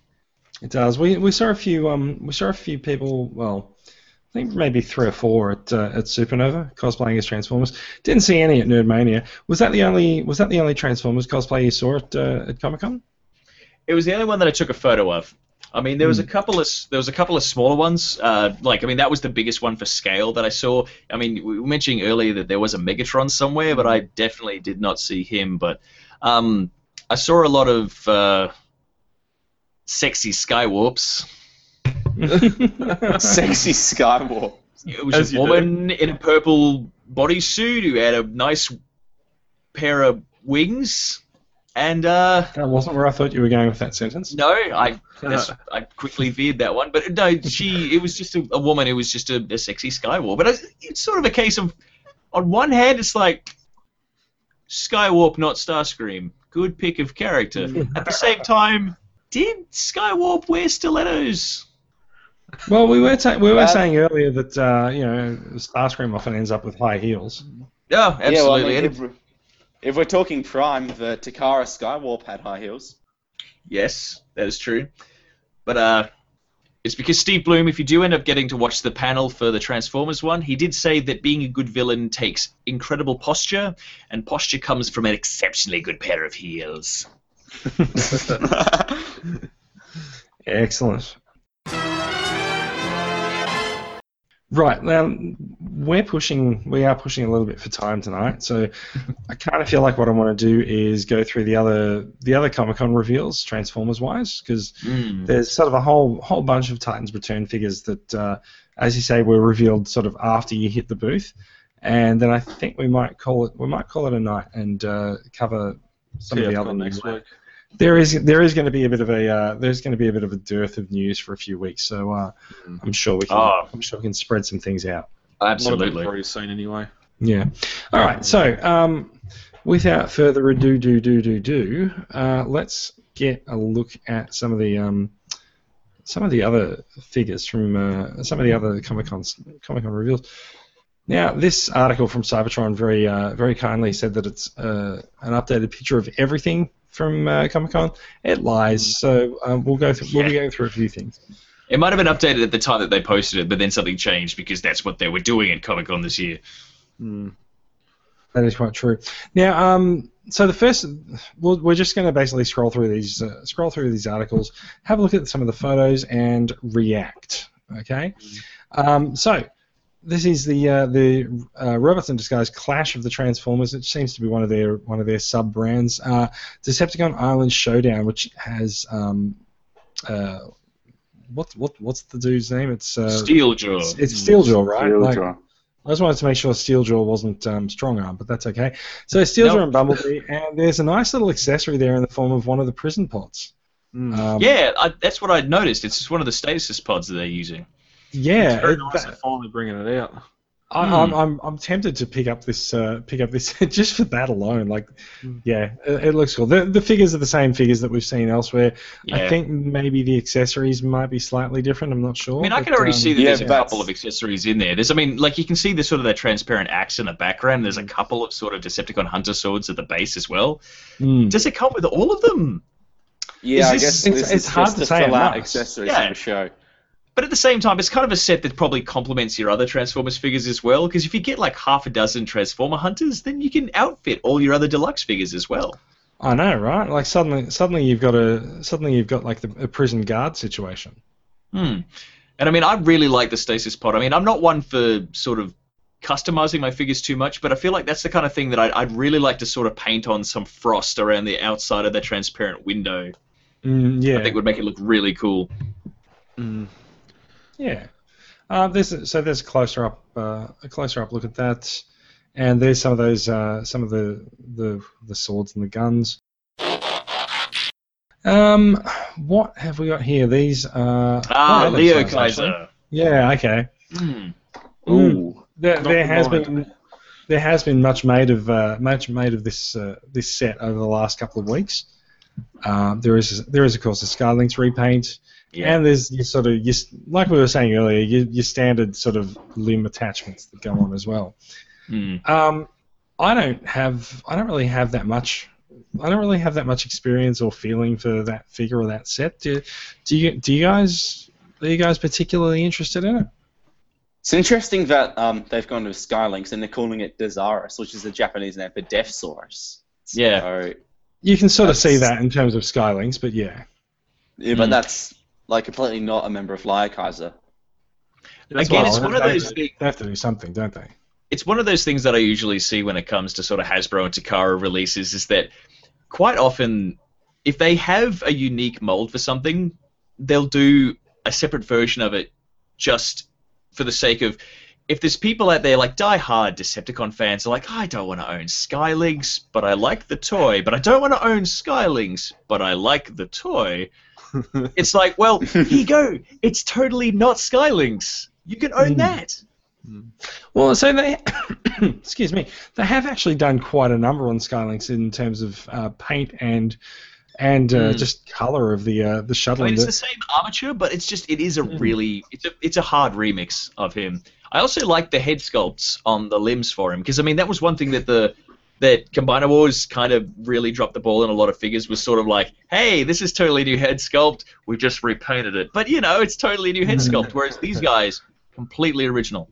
It does. We we saw a few um we saw a few people. Well, I think maybe three or four at uh, at Supernova cosplaying as Transformers. Didn't see any at Nerdmania. Was that the only was that the only Transformers cosplay you saw at uh, at Comic Con? It was the only one that I took a photo of. I mean, there was a couple of there was a couple of smaller ones. Uh, like, I mean, that was the biggest one for scale that I saw. I mean, we were mentioning earlier that there was a Megatron somewhere, but I definitely did not see him. But um, I saw a lot of uh, sexy Skywarps. Sexy Skywalk. It was As a you woman in a purple bodysuit who had a nice pair of wings, and uh, That wasn't where I thought you were going with that sentence. no, I that's, I quickly veered that one. But no, she it was just a, a woman who was just a, a sexy Skywarp. But it's, it's sort of a case of, on one hand, it's like Skywarp, not Starscream. Good pick of character. At the same time, did Skywarp wear stilettos? Well, we were ta- we were Uh, saying earlier that uh, you know Starscream often ends up with high heels. Yeah, absolutely. Yeah, well, I mean, And- if, we're, talking Prime, the Takara Skywarp had high heels. Yes, that is true. But uh, it's because Steve Blum, if you do end up getting to watch the panel for the Transformers one, he did say that being a good villain takes incredible posture, and posture comes from an exceptionally good pair of heels. Excellent. Right now, we're pushing. We are pushing a little bit for time tonight, so I kind of feel like what I want to do is go through the other the other Comic Con reveals, Transformers wise, because Mm. there's sort of a whole whole bunch of Titans Return figures that, uh, as you say, were revealed sort of after you hit the booth, and then I think we might call it we might call it a night and uh, cover some of the other next week. There is there is going to be a bit of a uh, there's going to be a bit of a dearth of news for a few weeks, so uh, I'm sure we can Oh. I'm sure we can spread some things out. A lot of Absolutely. people already seen anyway. Yeah. All right. So um, without further ado, do do do do, uh, let's get a look at some of the um, some of the other figures from uh, some of the other Comic Con Comic Con reveals. Now, this article from Cybertron very uh, very kindly said that it's uh, an updated picture of everything from uh, Comic Con. It lies, so um, we'll go through yeah. we'll be going through a few things. It might have been updated at the time that they posted it, but then something changed because that's what they were doing at Comic Con this year. Hmm. That is quite true. Now, um, so the first, we'll, we're just going to basically scroll through these, uh, scroll through these articles, have a look at some of the photos, and react. Okay. Um, so this is the uh, the uh, Robots in Disguise Clash of the Transformers. It seems to be one of their one of their sub brands. Uh, Decepticon Island Showdown, which has um, uh, what what what's the dude's name? It's uh, Steeljaw. It's, it's Steeljaw, right? Like, I just wanted to make sure Steeljaw wasn't um, Strongarm, but that's okay. So Steeljaw No. and Bumblebee, and there's a nice little accessory there in the form of one of the prison pods. Mm. Um, Yeah, I, that's what I'd noticed. It's just one of the stasis pods that they're using. Yeah. it's very it- nice they're finally bringing it out. I, Hmm. I'm, I'm I'm tempted to pick up this uh, pick up this just for that alone. Like, Hmm. yeah, it, it looks cool. The the figures are the same figures that we've seen elsewhere. I think maybe the accessories might be slightly different. I'm not sure. I mean, I but, can already um, see that Yeah, there's a couple of accessories in there. There's, I mean, like you can see the sort of that transparent axe in the background. There's a couple of sort of Decepticon hunter swords at the base as well. mm. Does it come with all of them? Yeah, Is I this- guess it's- it's hard just to to say fill out accessories Yeah. in the show. But at the same time, it's kind of a set that probably complements your other Transformers figures as well. Because if you get like half a dozen Transformer hunters, then you can outfit all your other deluxe figures as well. I know, right? Like suddenly, suddenly you've got a suddenly you've got like the, a prison guard situation. Hmm. And I mean, I really like the stasis pod. I mean, I'm not one for sort of customizing my figures too much, but I feel like that's the kind of thing that I'd, I'd really like to sort of paint on some frost around the outside of the transparent window. Mm, yeah, I think would make it look really cool. Mm. Yeah. Uh, there's a, so there's a closer up uh, a closer up look at that, and there's some of those uh, some of the, the the swords and the guns. Um, what have we got here? These are Ah, oh, Leo nice, actually. Kaiser. Yeah. Okay. Hmm. Ooh. There, there has combined. been there has been much made of uh, much made of this uh, this set over the last couple of weeks. Um, there is there is of course a Skylynx repaint. Yeah. And there's your sort of your, like we were saying earlier, your, your standard sort of limb attachments that go on as well. Hmm. Um, I don't have, I don't really have that much. I don't really have that much experience or feeling for that figure or that set. Do, do you? Do you guys? Are you guys particularly interested in it? It's interesting that um, they've gone to Skylynx and they're calling it Deszaras, which is the Japanese name for Deathsaurus. Yeah. So, You can sort of see that in terms of Skylynx, but yeah. yeah, but Mm. that's like completely not a member of Kaiser. That's Again, why it's one of those things. They have to do something, don't they? it's one of those things that I usually see when it comes to sort of Hasbro and Takara releases is that quite often, if they have a unique mold for something, they'll do a separate version of it just for the sake of. If there's people out there like die-hard Decepticon fans are like, I don't want to own Skylynx, but I like the toy, but I don't want to own Skylynx, but I like the toy. It's like, well, here you go. It's totally not Skylynx. You can own Mm. that. Well, so they, excuse me, they have actually done quite a number on Skylynx in terms of uh, paint and and uh, Mm. just color of the uh, the I shuttle. mean, it's the- same armature, but it's just it is a Mm. really it's a it's a hard remix of him. I also like the head sculpts on the limbs for him because I mean that was one thing that the that Combiner Wars kind of really dropped the ball in a lot of figures was sort of like, hey, this is totally new head sculpt. We just repainted it, but you know, it's totally new head sculpt. Whereas these guys, completely original.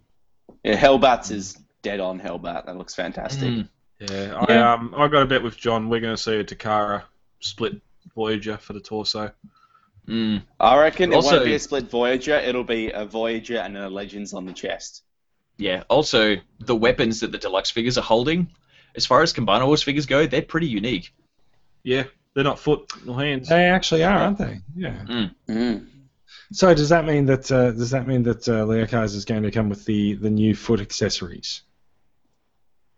Yeah, Hellbats is dead on Hellbat. That looks fantastic. Mm. Yeah, I Yeah. um I got a bet with John. We're going to see a Takara split Voyager for the torso. Mm. I reckon it Also- won't be a split Voyager. It'll be a Voyager and a Legends on the chest. Yeah. Also, the weapons that the deluxe figures are holding, as far as Combiner Wars figures go, they're pretty unique. Yeah, they're not foot or hands. they actually are, aren't they? Yeah. Mm. So does that mean that uh, does that mean that uh, Liokaiser is going to come with the, the new foot accessories?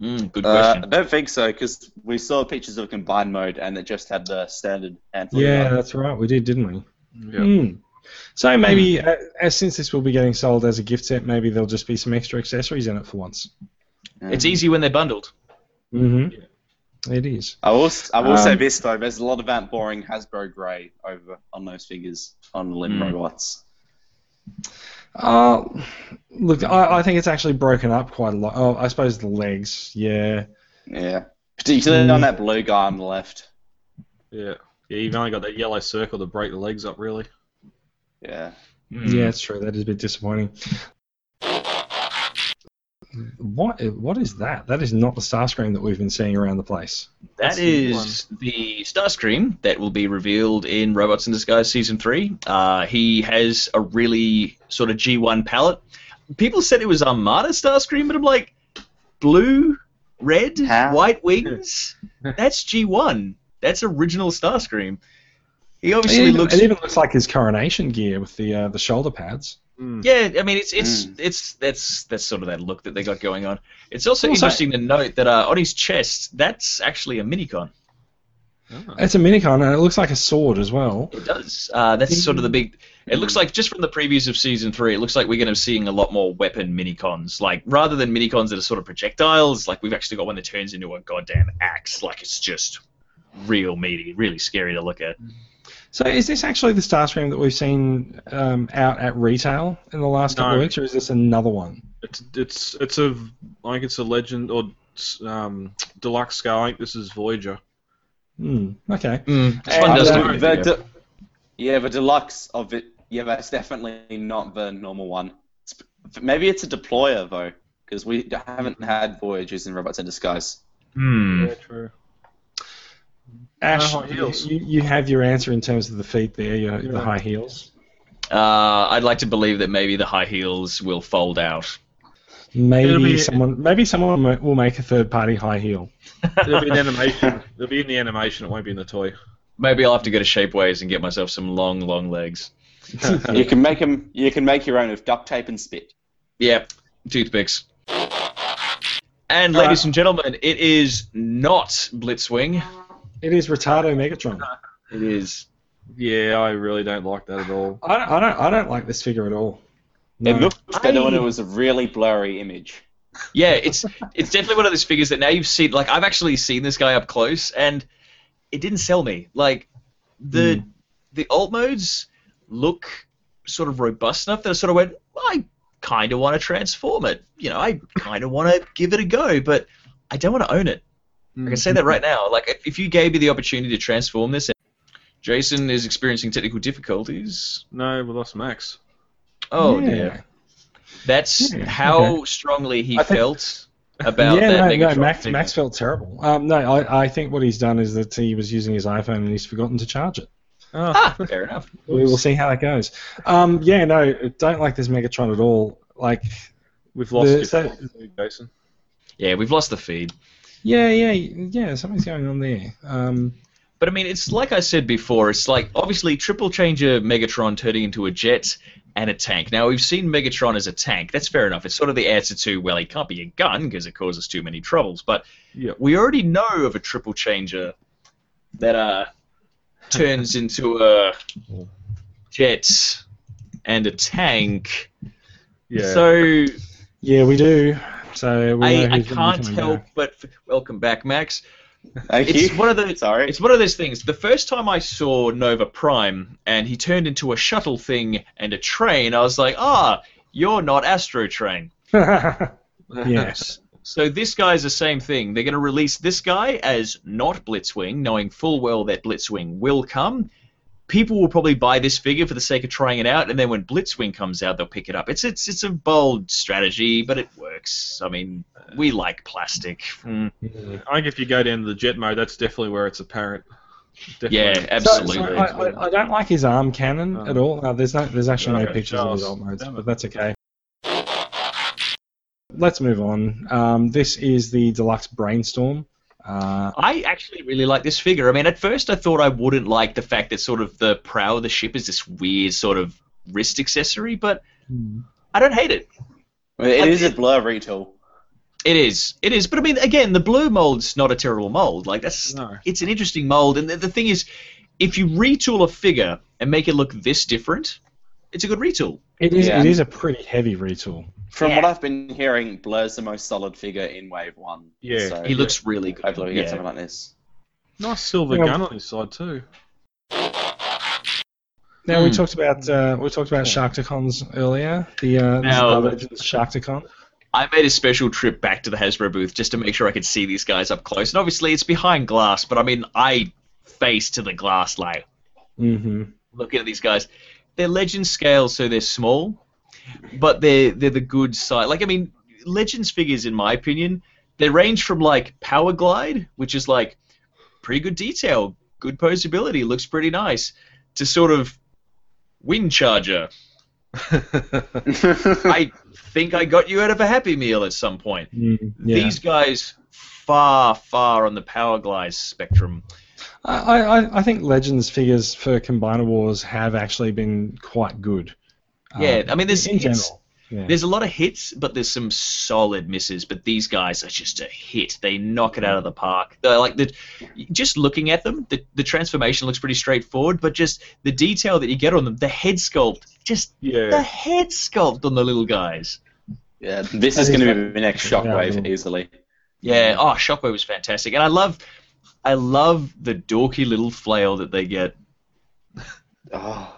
Mm, good Uh, question. I don't think so because we saw pictures of combined mode and it just had the standard handful. Yeah, that's right. We did, didn't we? Yeah. Hmm. So maybe, uh, as since this will be getting sold as a gift set, maybe there'll just be some extra accessories in it for once. It's easy when they're bundled. Mm-hmm. It is. I will. I will say Um, this though. There's a lot of that boring Hasbro grey over on those figures on the limb Mm. robots. Uh, look, I, I think it's actually broken up quite a lot. Oh, I suppose the legs, yeah. Yeah, particularly Mm. on that blue guy on the left. Yeah, yeah. You've only got that yellow circle to break the legs up, really. Yeah. Yeah, it's true. That is a bit disappointing. What? What is that? That is not the Starscream that we've been seeing around the place. That That's the is the Starscream that will be revealed in Robots in Disguise Season 3. Uh, he has a really sort of G1 palette. people said it was Armada Starscream, but I'm like, blue, red, How? white wings. That's G1. That's original Starscream. He obviously even, looks. it even looks like his coronation gear with the uh, the shoulder pads. Mm. Yeah, I mean it's it's Mm. it's that's that's sort of that look that they got going on. It's also, Also- interesting to note that uh, on his chest, that's actually a minicon. Ah. It's a minicon and it looks like a sword as well. It does. Uh, that's sort of the big. It looks like just from the previews of season three, it looks like we're going to be seeing a lot more weapon minicons. Like rather than minicons that are sort of projectiles, like we've actually got one that turns into a goddamn axe. Like it's just real meaty, really scary to look at. So is this actually the Starscream that we've seen um, out at retail in the last couple No. of weeks, or is this another one? It's it's it's a I think it's a legend or um, deluxe scale. I think this is Voyager. Hmm. Okay. Mm, this And, one does uh, look the, really de- yeah, the deluxe of it. Yeah, that's definitely not the normal one. It's, maybe it's a deployer though, because we haven't had Voyagers and Robots in Disguise. Hmm. true. Ash, heels. You, you have your answer in terms of the feet there, your, the high heels. Uh, I'd like to believe that maybe the high heels will fold out. Maybe be- someone, maybe someone will make a third-party high heel. There'll be an animation. There'll be in the animation. It won't be in the toy. Maybe I'll have to go to Shapeways and get myself some long, long legs. You can make them. You can make your own with duct tape and spit. Yep, toothpicks. And ladies right. and gentlemen, it is not Blitzwing. It is Retardo Megatron. It is. Yeah, I really don't like that at all. I don't, I don't, I don't like this figure at all. No. It looks better when it was a really blurry image. Yeah, it's it's definitely one of those figures that now you've seen. Like I've actually seen this guy up close, and it didn't sell me. Like the hmm. the alt modes look sort of robust enough that I sort of went, I kind of want to transform it. You know, I kind of want to give it a go, but I don't want to own it. I can say that right now. Like if, if you gave me the opportunity to transform this, Jason is experiencing technical difficulties. No, we lost Max. Oh Yeah. dear. That's Yeah, how strongly he I think- felt about yeah, that no, no, Max, figure. Max felt terrible. Um, no, I, I think what he's done is that he was using his iPhone and he's forgotten to charge it. Oh, Ah, fair enough. We will see how that goes. Um, yeah, no, don't like this Megatron at all. Like, we've lost The- you, so- Jason. Yeah, we've lost the feed. Yeah, yeah, yeah, something's going on there. Um, But I mean, it's like I said before. It's like obviously triple changer Megatron turning into a jet and a tank. Now we've seen Megatron as a tank. That's fair enough. It's sort of the answer to well, he can't be a gun because it causes too many troubles. But Yep. we already know of a triple changer that uh turns into a jet and a tank. Yeah. So yeah, we do. So we I, I who's gonna be can't help back. but f- welcome back, Max. Thank It's you. one of the Sorry. It's one of those things. The first time I saw Nova Prime and he turned into a shuttle thing and a train, I was like, ah, you're not Astrotrain. yes. So this guy's the same thing. They're going to release this guy as not Blitzwing, knowing full well that Blitzwing will come. People will probably buy this figure for the sake of trying it out, and then when Blitzwing comes out, they'll pick it up. It's it's it's a bold strategy, but it works. I mean, we like plastic. Mm. I think if you go down to the jet mode, that's definitely where it's apparent. Definitely. Yeah, absolutely. so I, I, I don't like his arm cannon Oh. at all. Uh, there's no, there's actually no Okay, pictures of his Charles. alt modes, but that's okay. Let's move on. Um, this is the deluxe brainstorm. Uh, I actually really like this figure. I mean, at first I thought I wouldn't like the fact that sort of the prow of the ship is this weird sort of wrist accessory, but I don't hate it. Well, it is a Blurr retool. It is. It is. But I mean, again, the blue mold's not a terrible mold. Like that's No. it's an interesting mold, and the, the thing is, if you retool a figure and make it look this different, it's a good retool. It is Yeah. it is a pretty heavy retool. From Yeah. what I've been hearing, Blurr's the most solid figure in Wave 1. Yeah. So He looks really good. hopefully we get Yeah. something like this. Nice silver Yeah. gun on his side too. Now we Hmm. talked about uh, we talked about Sharkticons earlier. The uh, this is Now- Legends Sharkticon. I made a special trip back to the Hasbro booth just to make sure I could see these guys up close. And obviously, it's behind glass, but I mean, I face to the glass, like Mm-hmm. looking at these guys. They're legend scale, so they're small, but they're they're the good side. Like I mean, legends figures, in my opinion, they range from like Powerglide, which is like pretty good detail, good posability, looks pretty nice, to sort of Windcharger, I think I got you out of a Happy Meal at some point. Mm, yeah. These guys far, far on the Powerglide spectrum. I, I, I think Legends figures for Combiner Wars have actually been quite good. Yeah, Um, I mean, there's in general. Yeah. There's a lot of hits, but there's some solid misses. But these guys are just a hit. They knock it out of the park. They're like the, just looking at them, the, the transformation looks pretty straightforward. But just the detail that you get on them, the head sculpt, just yeah. the head sculpt on the little guys. Yeah, this That is is going to be the next Yeah, Shockwave little- easily. Yeah. Oh, Shockwave was fantastic, and I love, I love the dorky little flail that they get. Oh,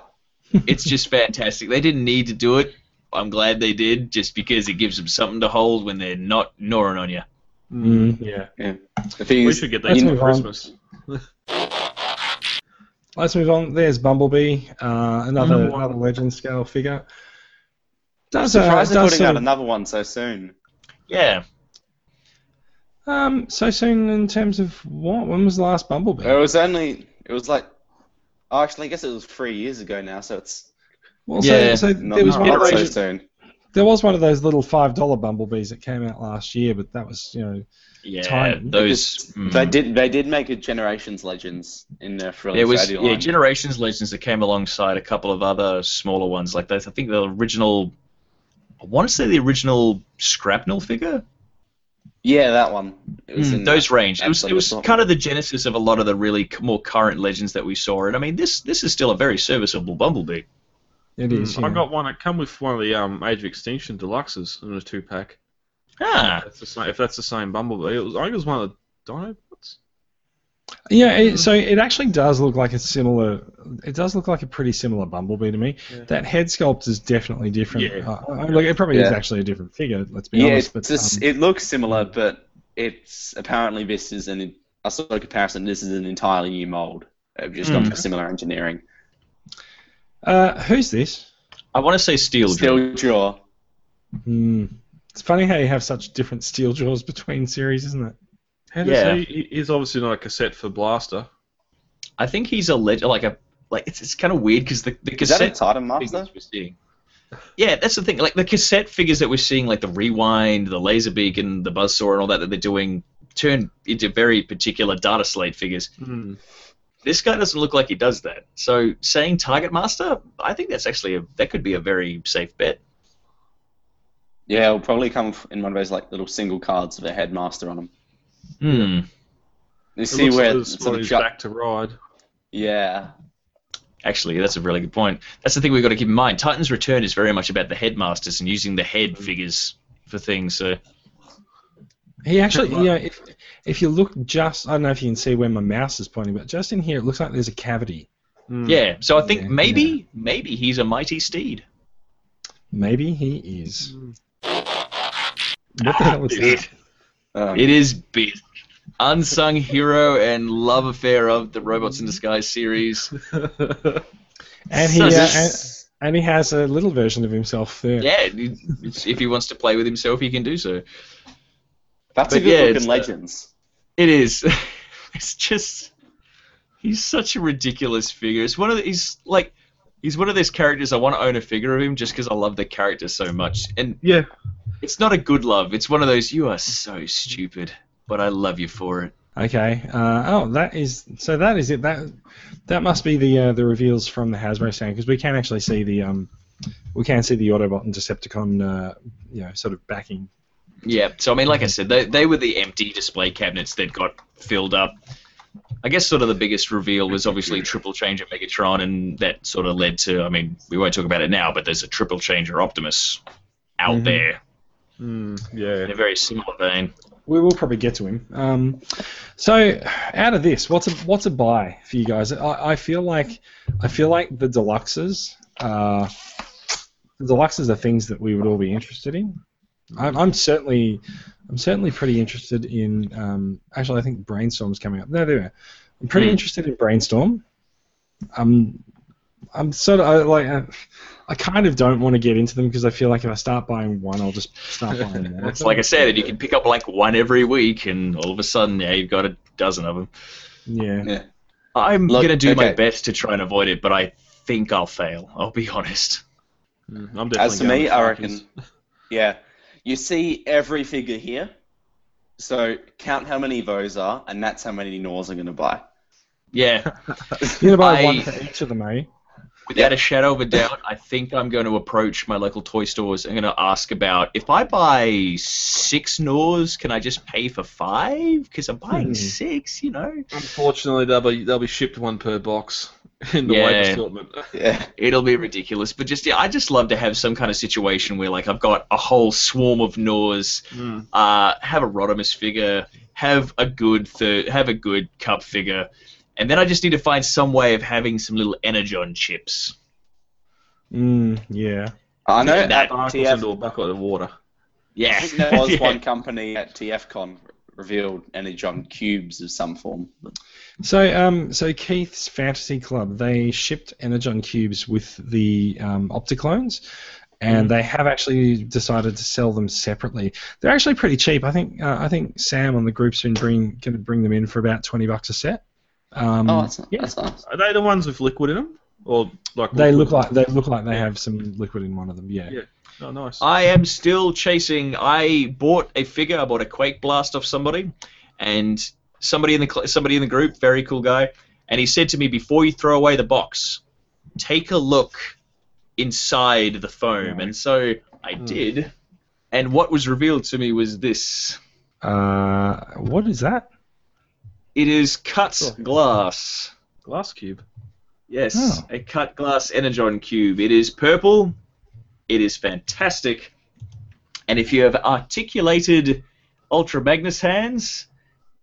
It's just fantastic. They didn't need to do it. I'm glad they did, just because it gives them something to hold when they're not gnawing on you. Mm. Yeah. the thing We is, should get Let's that for move on. Christmas. Let's move on. There's Bumblebee, uh, another Number one. another Legend scale figure. I'm Does uh, they're does putting sort out of- another one so soon. Yeah. Um so soon in terms of what? When was the last Bumblebee? It was only, it was like, oh, actually, I guess it was three years ago now, so it's Well, Yeah. so, so not, there was not one of so those, soon. there was one of those little five dollar Bumblebees that came out last year, but that was you know Yeah. Tiny. Those. Because mm. They did, they did make a Generations Legends in their Thrilling It was yeah, line. Generations Legends that came alongside a couple of other smaller ones like those. I think the original, I want to say the original Scrapnel figure. Yeah, that one. It was Mm, in those that- range. It was it was kind of the genesis of a lot of the really more current legends that we saw. And I mean, this this is still a very serviceable Bumblebee. it is. Mm, I got one. It come with one of the um, Age of Extinction deluxes in a two pack. Ah, That's the same, if that's the same Bumblebee, it was, I think it was one of the Dinobots. Yeah, it, so it actually does look like a similar. It does look like a pretty similar Bumblebee to me. Yeah. That head sculpt is definitely different. Yeah. Uh, I- look, it probably is actually a different figure. Let's be Yeah, honest. it's But just, um, it looks similar, but it's apparently this is an. I saw a comparison. This is an entirely new mold. They've just gone Mm. for similar engineering. uh, who's this? I want to say Steel. Jaw. Steel jaw. Hmm. It's funny how you have such different steel jaws between series, isn't it? How does Yeah. he? he- He's obviously not a cassette for Blaster. I think he's a leg- like a like it's, it's kind of weird because the the Is that a cassette Titan Master? we're seeing. Yeah, that's the thing. Like the cassette figures that we're seeing, like the Rewind, the Laser Beacon, the Buzzsaw, and all that that they're doing, turn into very particular data slate figures. Mm. This guy doesn't look like he does that. So saying Target Master, I think that's actually a, that could be a very safe bet. Yeah, it'll probably come in one of those like little single cards with a headmaster on them. Hmm. You It see where like it's it's sort of his back to ride. Yeah, Actually, that's a really good point. That's the thing we've got to keep in mind. Titan's Return is very much about the headmasters and using the head figures for things. So He actually, you know, if if you look just, I don't know if you can see where my mouse is pointing, but just in here, it looks like there's a cavity. Mm. yeah, so I think Yeah, maybe maybe he's a mighty steed. Maybe he is. What the hell was that? Um, It is big. Unsung hero and love affair of the Robots in Disguise series. And he So uh, and, and he has a little version of himself there. Yeah, if he wants to play with himself, he can do so. that's but a good yeah, looking it's, uh, Legends. It is. It's just he's such a ridiculous figure. It's one of the, he's like he's one of those characters I want to own a figure of him just because I love the character so much. And Yeah. It's not a good love. It's one of those you are so stupid, but I love you for it. Okay. Uh, oh, that is so. That is it. That that must be the uh, the reveals from the Hasbro stand because we can actually see the um we can see the Autobot and Decepticon uh, you know sort of backing. Yeah. So I mean, like I said, they they were the empty display cabinets that got filled up. I guess sort of the biggest reveal was obviously Triple Changer Megatron, and that sort of led to. I mean, we won't talk about it now, but there's a Triple Changer Optimus out Mhm. there Mm, in a very similar vein. We will probably get to him. Um, so out of this, what's a what's a buy for you guys? I, I feel like I feel like the deluxes. Uh, the deluxes are things that we would all be interested in. I'm, I'm certainly I'm certainly pretty interested in. Um, actually, I think Brainstorm's coming up. No, there. we are. I'm pretty Hmm. interested in Brainstorm. I'm I'm sort of I, like I, I kind of don't want to get into them because I feel like if I start buying one, I'll just start buying more. It's like I said, you can pick up like one every week, and all of a sudden, yeah, you've got a dozen of them. yeah. Yeah. I'm Look, gonna do my best to try and avoid it, but I think I'll fail. I'll be honest. Mm, I'm definitely As for me, I reckon, yeah, you see every figure here. So count how many of those are, and that's how many Gnaws are going to buy. Yeah, You're gonna buy I- one for each of them, eh? Without a shadow of a doubt, I think I'm going to approach my local toy stores and going to ask about if I buy six Gnaws, can I just pay for five? Because I'm buying Hmm. six, you know. Unfortunately, they'll be they'll be shipped one per box in the Yeah. weight assortment. Yeah, It'll be ridiculous, but just yeah, I just love to have some kind of situation where like I've got a whole swarm of Gnaws, Mm. uh, have a Rodimus figure, have a good third, have a good Kup figure, and then I just need to find some way of having some little Energon chips. Mm, yeah. I know That at Sparkles TF, into a bucket of water. Yeah, I think there was Yeah. one company at TFCon revealed Energon cubes of some form. So, um, so Keith's Fantasy Club, they shipped Energon cubes with the um, Opticlones, and they have actually decided to sell them separately. They're actually pretty cheap. I think uh, I think Sam on the group's been bring going to bring them in for about twenty bucks a set. Um, Oh, that's, yeah. that's nice. Are they the ones with liquid in them, or like They look like they look like they have some liquid in one of them. Yeah. Yeah. Oh, nice. I am still chasing. I bought a figure. I bought a Quake Blast off somebody, and somebody in the somebody in the group, very cool guy, and he said to me before you throw away the box, take a look inside the foam, and so I did, and what was revealed to me was this. Uh, what is that? It is cut Sure. glass. Glass cube. Yes, Oh. a cut glass Energon cube. It is purple. It is fantastic. And if you have articulated Ultra Magnus hands,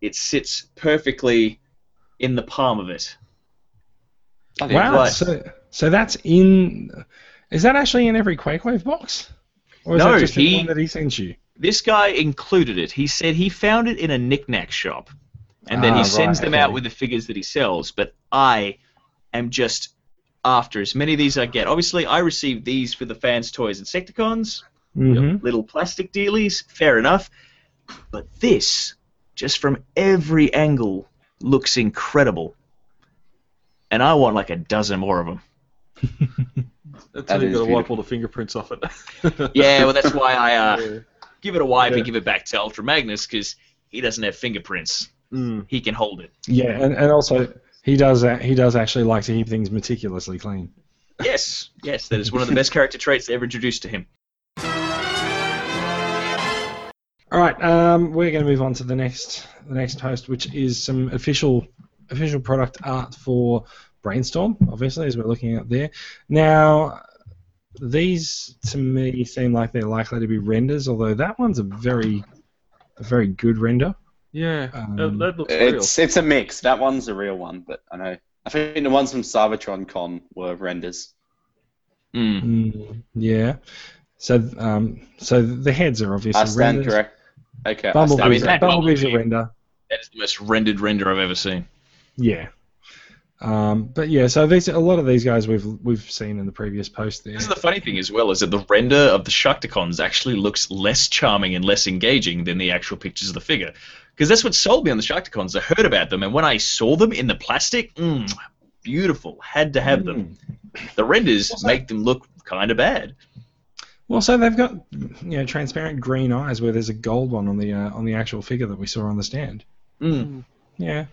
it sits perfectly in the palm of it. Okay, Wow. Right. So, so that's in. Is that actually in every Quakewave box? Or is No, that just in he- one that he sent you? This guy included it. He said he found it in a knickknack shop, and then Ah, he sends right, them out with the figures that he sells. But I am just after as many of these I get. Obviously, I received these for the Fans Toys and Secticons. Mm-hmm. little plastic dealies, fair enough. But this, just from every angle, looks incredible. And I want like a dozen more of them. That's That how you is got to wipe all the fingerprints off it. Yeah, well, that's why I uh, Yeah. give it a wipe Yeah. and give it back to Ultra Magnus because he doesn't have fingerprints. Mm. He can hold it. Yeah, and, and also he does a- he does actually like to keep things meticulously clean. Yes, yes, that is one of the best character traits ever introduced to him. All right, um, we're going to move on to the next the next post, which is some official official product art for Brainstorm. Obviously, as we're looking at there. Now, these to me seem like they're likely to be renders, although that one's a very a very good render. Yeah, Um, that, that looks real. It's it's a mix. That one's a real one, but I know. I think the ones from Cybertron Con were renders. Mm. Mm, yeah. So um, so the heads are obviously I stand renders. correct. Okay. I Bumblebee's, I mean, correct. that- Bumblebee's a Bumblebee- render. That is the most rendered render I've ever seen. Yeah. Um, but yeah, so these a lot of these guys we've we've seen in the previous post there. This is the funny thing as well, is that the render of the Sharkticons actually looks less charming and less engaging than the actual pictures of the figure. Because that's what sold me on the Sharkticons. I heard about them, and when I saw them in the plastic, mm, beautiful. Had to have them. The renders that? make them look kind of bad. Well, so they've got you know transparent green eyes where there's a gold one on the uh, on the actual figure that we saw on the stand. Mm. Yeah.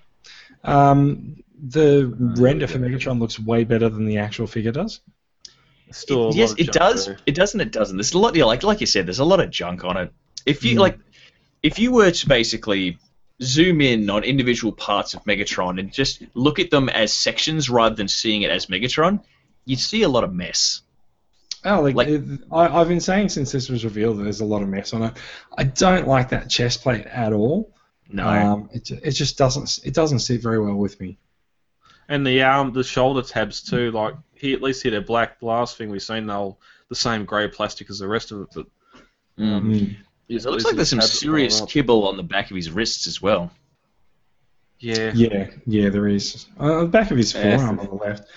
Um, the render for Megatron looks way better than the actual figure does. Still a yes, it does. there. It does and it doesn't. There's a lot. Yeah, like like you said, there's a lot of junk on it. If you Mm. like, if you were to basically zoom in on individual parts of Megatron and just look at them as sections rather than seeing it as Megatron, you'd see a lot of mess. Oh, like, Like- it, I, I've been saying since this was revealed that there's a lot of mess on it. I don't like that chest plate at all. No. Um, it, it just doesn't it doesn't sit very well with me. And the arm, the shoulder tabs too. Like he at least hit a black blast thing. We've seen they'll the same grey plastic as the rest of it. But Mm. Mm. it looks like there's some serious kibble on the back of his wrists as well. yeah, Yeah, yeah, there is. Uh, on the back of his Yeah. forearm on the left.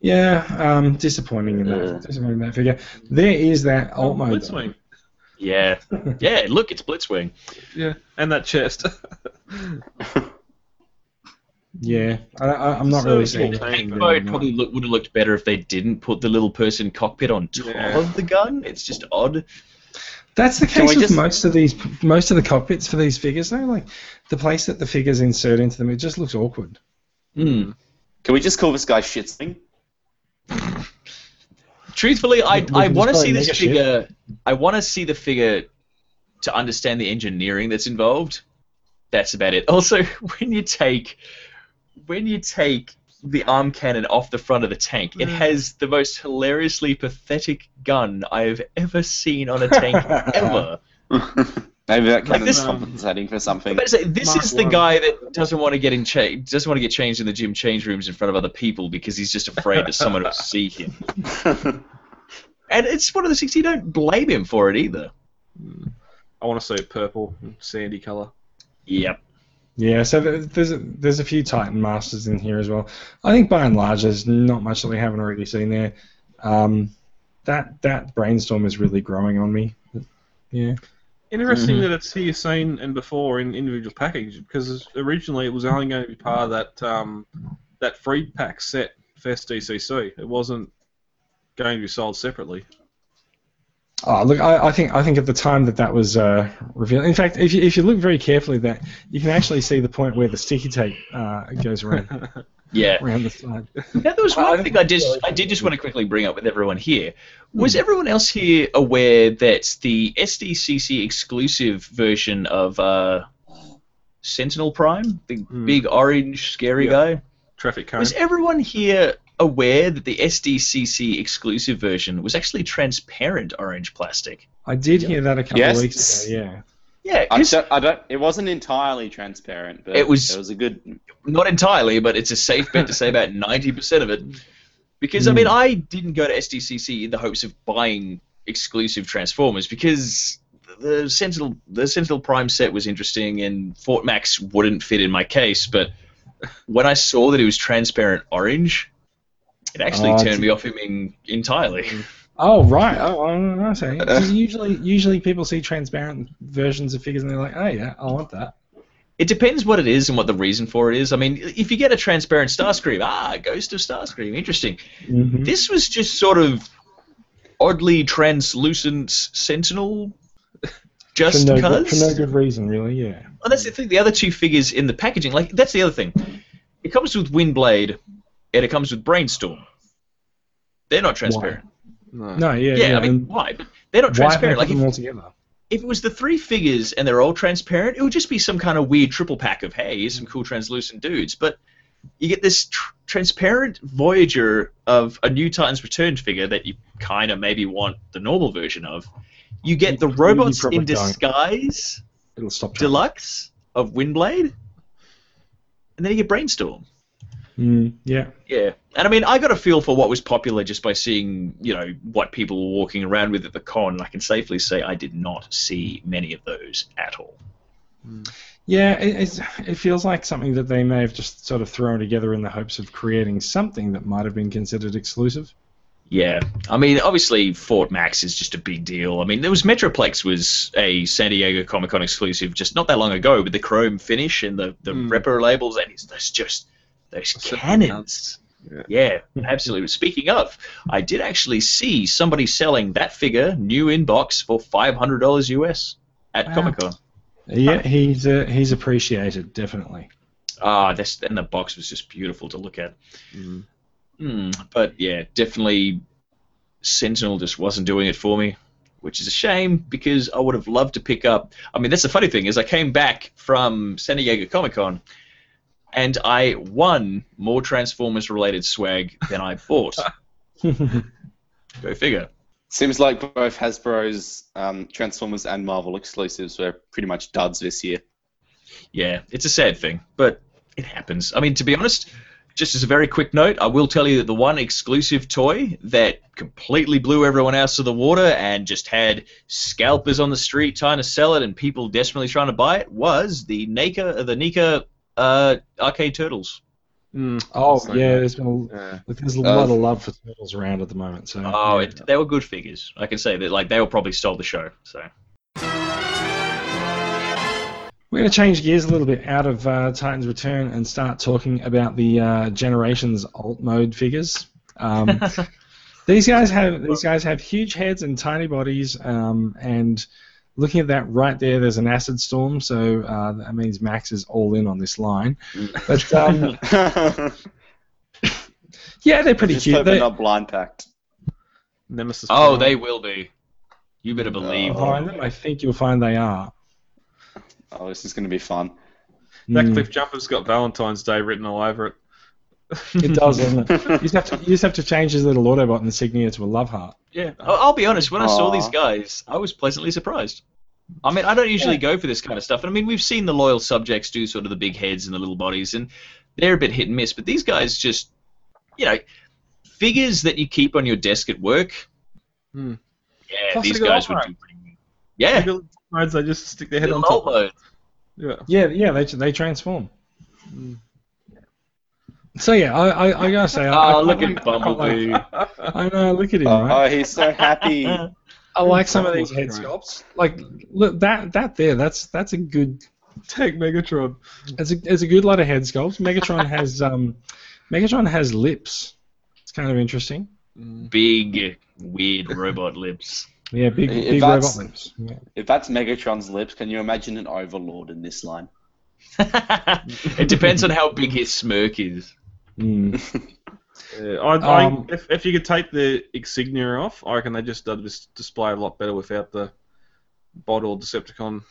Yeah, um, disappointing in that. Yeah. Disappointing in that figure. There is that Oh, alt mode. though. Blitzwing. Yeah. yeah. Look, it's Blitzwing. Yeah, and that chest. Yeah, I, I, I'm not really So seeing. cool. anything Tank mode probably look, would have looked better if they didn't put the little person cockpit on top Yeah. of the gun. It's just odd. That's the case with just- most of these, most of the cockpits for these figures. Though, like the place that the figures insert into them, it just looks awkward. Hmm. Can we just call this guy Shitsling? Truthfully, I, We- we I want to see this Mega Ship. figure. I want to see the figure to understand the engineering that's involved. That's about it. Also, when you take when you take the arm cannon off the front of the tank, it mm. has the most hilariously pathetic gun I have ever seen on a tank ever. Maybe that kind Like cannon's this- compensating for something. But say, this Mark is the one. guy that doesn't want to get in cha- doesn't want to get changed in the gym change rooms in front of other people because he's just afraid that someone will see him. And it's one of the things you don't blame him for it either. Mm. I want to say purple, and sandy color. Yep. Yeah, so there's a, there's a few Titan Masters in here as well. I think by and large, there's not much that we haven't already seen there. Um, that that brainstorm is really growing on me. Yeah. Interesting Mhm. that it's here seen and before in individual package because originally it was only going to be part of that um, that free pack set for SDCC. It wasn't going to be sold separately. Oh, look, I, I think I think at the time that that was uh, revealed. In fact, if you, if you look very carefully, that you can actually see the point where the sticky tape uh, goes around Yeah. around the side. Now there was Well, I one think thing I did I did just want to quickly bring up with everyone here. Was everyone else here aware that the SDCC exclusive version of uh, Sentinel Prime, the Hmm. big orange scary Yeah. guy, Traffic cone. was everyone here aware that the SDCC exclusive version was actually transparent orange plastic? I did hear that a couple Yes. of weeks ago. Yeah. Yeah, I 'cause- don't, I don't. It wasn't entirely transparent, but It was- It was a good. not entirely, but it's a safe bet to say about ninety percent of it. Because I mean, I didn't go to SDCC in the hopes of buying exclusive Transformers because the Sentinel the Sentinel Prime set was interesting and Fort Max wouldn't fit in my case. But when I saw that it was transparent orange, it actually Oh, turned me off him in, entirely. Oh right. Oh, I see. 'Cause usually, usually people see transparent versions of figures and they're like, "Oh yeah, I want that." It depends what it is and what the reason for it is. I mean, if you get a transparent Starscream, ah, Ghost of Starscream, interesting. Mm-hmm. This was just sort of oddly translucent Sentinel, just for, no, because. for no good reason, really. Yeah. Well, that's the thing. The other two figures in the packaging, like that's the other thing. It comes with Windblade, and it comes with Brainstorm. They're not transparent. No. No. Yeah. Yeah, yeah I mean, why? But they're not why transparent. put Like them if, all together? if it was the three figures and they're all transparent, it would just be some kind of weird triple pack of hey, here's some cool translucent dudes. But you get this tr- transparent Voyager of a new Titans Returned figure that you kind of maybe want the normal version of. You get the You- you robots probably in don't. disguise It'll stop. charging. deluxe of Windblade, and then you get Brainstorm. Mm, yeah. Yeah, and I mean, I got a feel for what was popular just by seeing, you know, what people were walking around with at the con, and I can safely say I did not see many of those at all. Yeah, it, it's, it feels like something that they may have just sort of thrown together in the hopes of creating something that might have been considered exclusive. Yeah, I mean, obviously Fort Max is just a big deal. I mean, there was Metroplex was a San Diego Comic Con exclusive just not that long ago with the chrome finish and the the Mm. Repro labels, and it's that's just those cannons. Yeah. Yeah, absolutely. Speaking of, I did actually see somebody selling that figure new in box for five hundred dollars US at Wow. Comic Con. Yeah, he's uh, he's appreciated definitely. Ah, this and the box was just beautiful to look at. Mhm. Hmm, but yeah, definitely Sentinel just wasn't doing it for me, which is a shame because I would have loved to pick up. I mean, that's the funny thing is I came back from San Diego Comic Con, and I won more Transformers related swag than I bought. Go figure. Seems like both Hasbro's um, Transformers and Marvel exclusives were pretty much duds this year. Yeah, it's a sad thing, but it happens. I mean, to be honest, just as a very quick note, I will tell you that the one exclusive toy that completely blew everyone else to the water and just had scalpers on the street trying to sell it and people desperately trying to buy it was the NECA, the NECA uh, arcade turtles. Mm. oh So, yeah, there's been a, Yeah. there's a Uh, lot of love for turtles around at the moment. So Oh, yeah. it, they were good figures. I can say that, like they were probably stole the show. So We're going to change gears a little bit out of uh, Titans Return and start talking about the uh, Generations alt mode figures. Um, these guys have these guys have huge heads and tiny bodies, um, and looking at that right there, there's an acid storm, so uh, that means Max is all in on this line. But um, yeah, they're pretty Just cute. hope They, they're not blind packed. Nemesis. Oh, Prime. they will be. You better believe. behind them, I think you'll find they are. Oh, this is going to be fun. That Mm. Cliffjumper's got Valentine's Day written all over it. It does, doesn't it? You just have to, you just have to change his little Autobot insignia to a love heart. Yeah, I'll, I'll be honest. When I saw these guys, I was pleasantly surprised. I mean, I don't usually go for this kind of stuff. And I mean, we've seen the loyal subjects do sort of the big heads and the little bodies, and they're a bit hit and miss. But these guys just, you know, figures that you keep on your desk at work. Hmm. Yeah, Plus these guys would do pretty good. Yeah, Little modes, they just stick their head little on top. mode. Yeah. Yeah, yeah, they they transform. So yeah, I I, I gotta say, I, I Oh, look quite at like- I Bumblebee. I know, look at him, Oh, right? oh, he's so happy. I like some of these head sculpts. Like, look that that there, that's that's a good, Take Megatron. it's a it's a good lot of head sculpts. Megatron has um, Megatron has lips. It's kind of interesting. Big, weird robot lips. Yeah, big If big robot lips. Yeah. If that's Megatron's lips, can you imagine an Overlord in this line? it depends on how big his smirk is. Mm. Yeah, I, I, Um, if, if you could take the insignia off, I reckon they just did this display a lot better without the bot or Decepticon.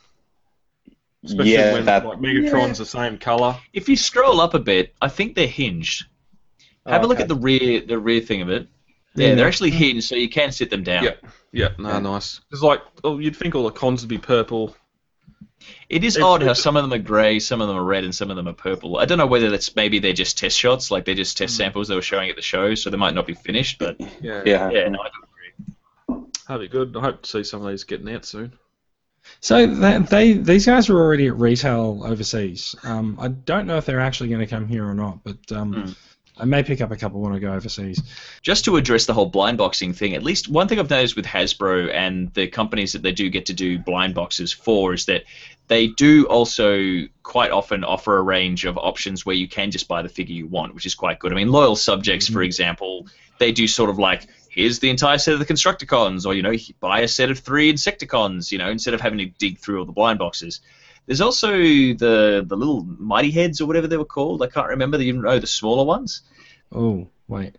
Especially yeah, when that. like, Megatron's the same color. If you scroll up a bit, I think they're hinged. Have a look Okay. at the rear, the rear thing of it. Yeah, Yeah. they're actually hinged, so you can sit them down. Yeah. Yeah, no, nice. It's like, oh, you'd think all the cons would be purple. It is It's- odd how some of them are grey, some of them are red, and some of them are purple. I don't know whether that's maybe they're just test shots, like they're just test samples they were showing at the show, so they might not be finished. But Yeah. Yeah. yeah, no, I do agree. That'd be good. I hope to see some of these getting out soon. So they, they these guys are already at retail overseas. Um, I don't know if they're actually going to come here or not, but um, Hmm. I may pick up a couple when I go overseas. Just to address the whole blind boxing thing, at least one thing I've noticed with Hasbro and the companies that they do get to do blind boxes for is that they do also quite often offer a range of options where you can just buy the figure you want, which is quite good. I mean, Loyal Subjects, for mm-hmm. example, they do sort of like here's the entire set of the Constructicons, or you know, buy a set of three Insecticons, you know, instead of having to dig through all the blind boxes. There's also the the little Mighty Heads or whatever they were called. I can't remember. The, you know, the smaller ones. Oh wait,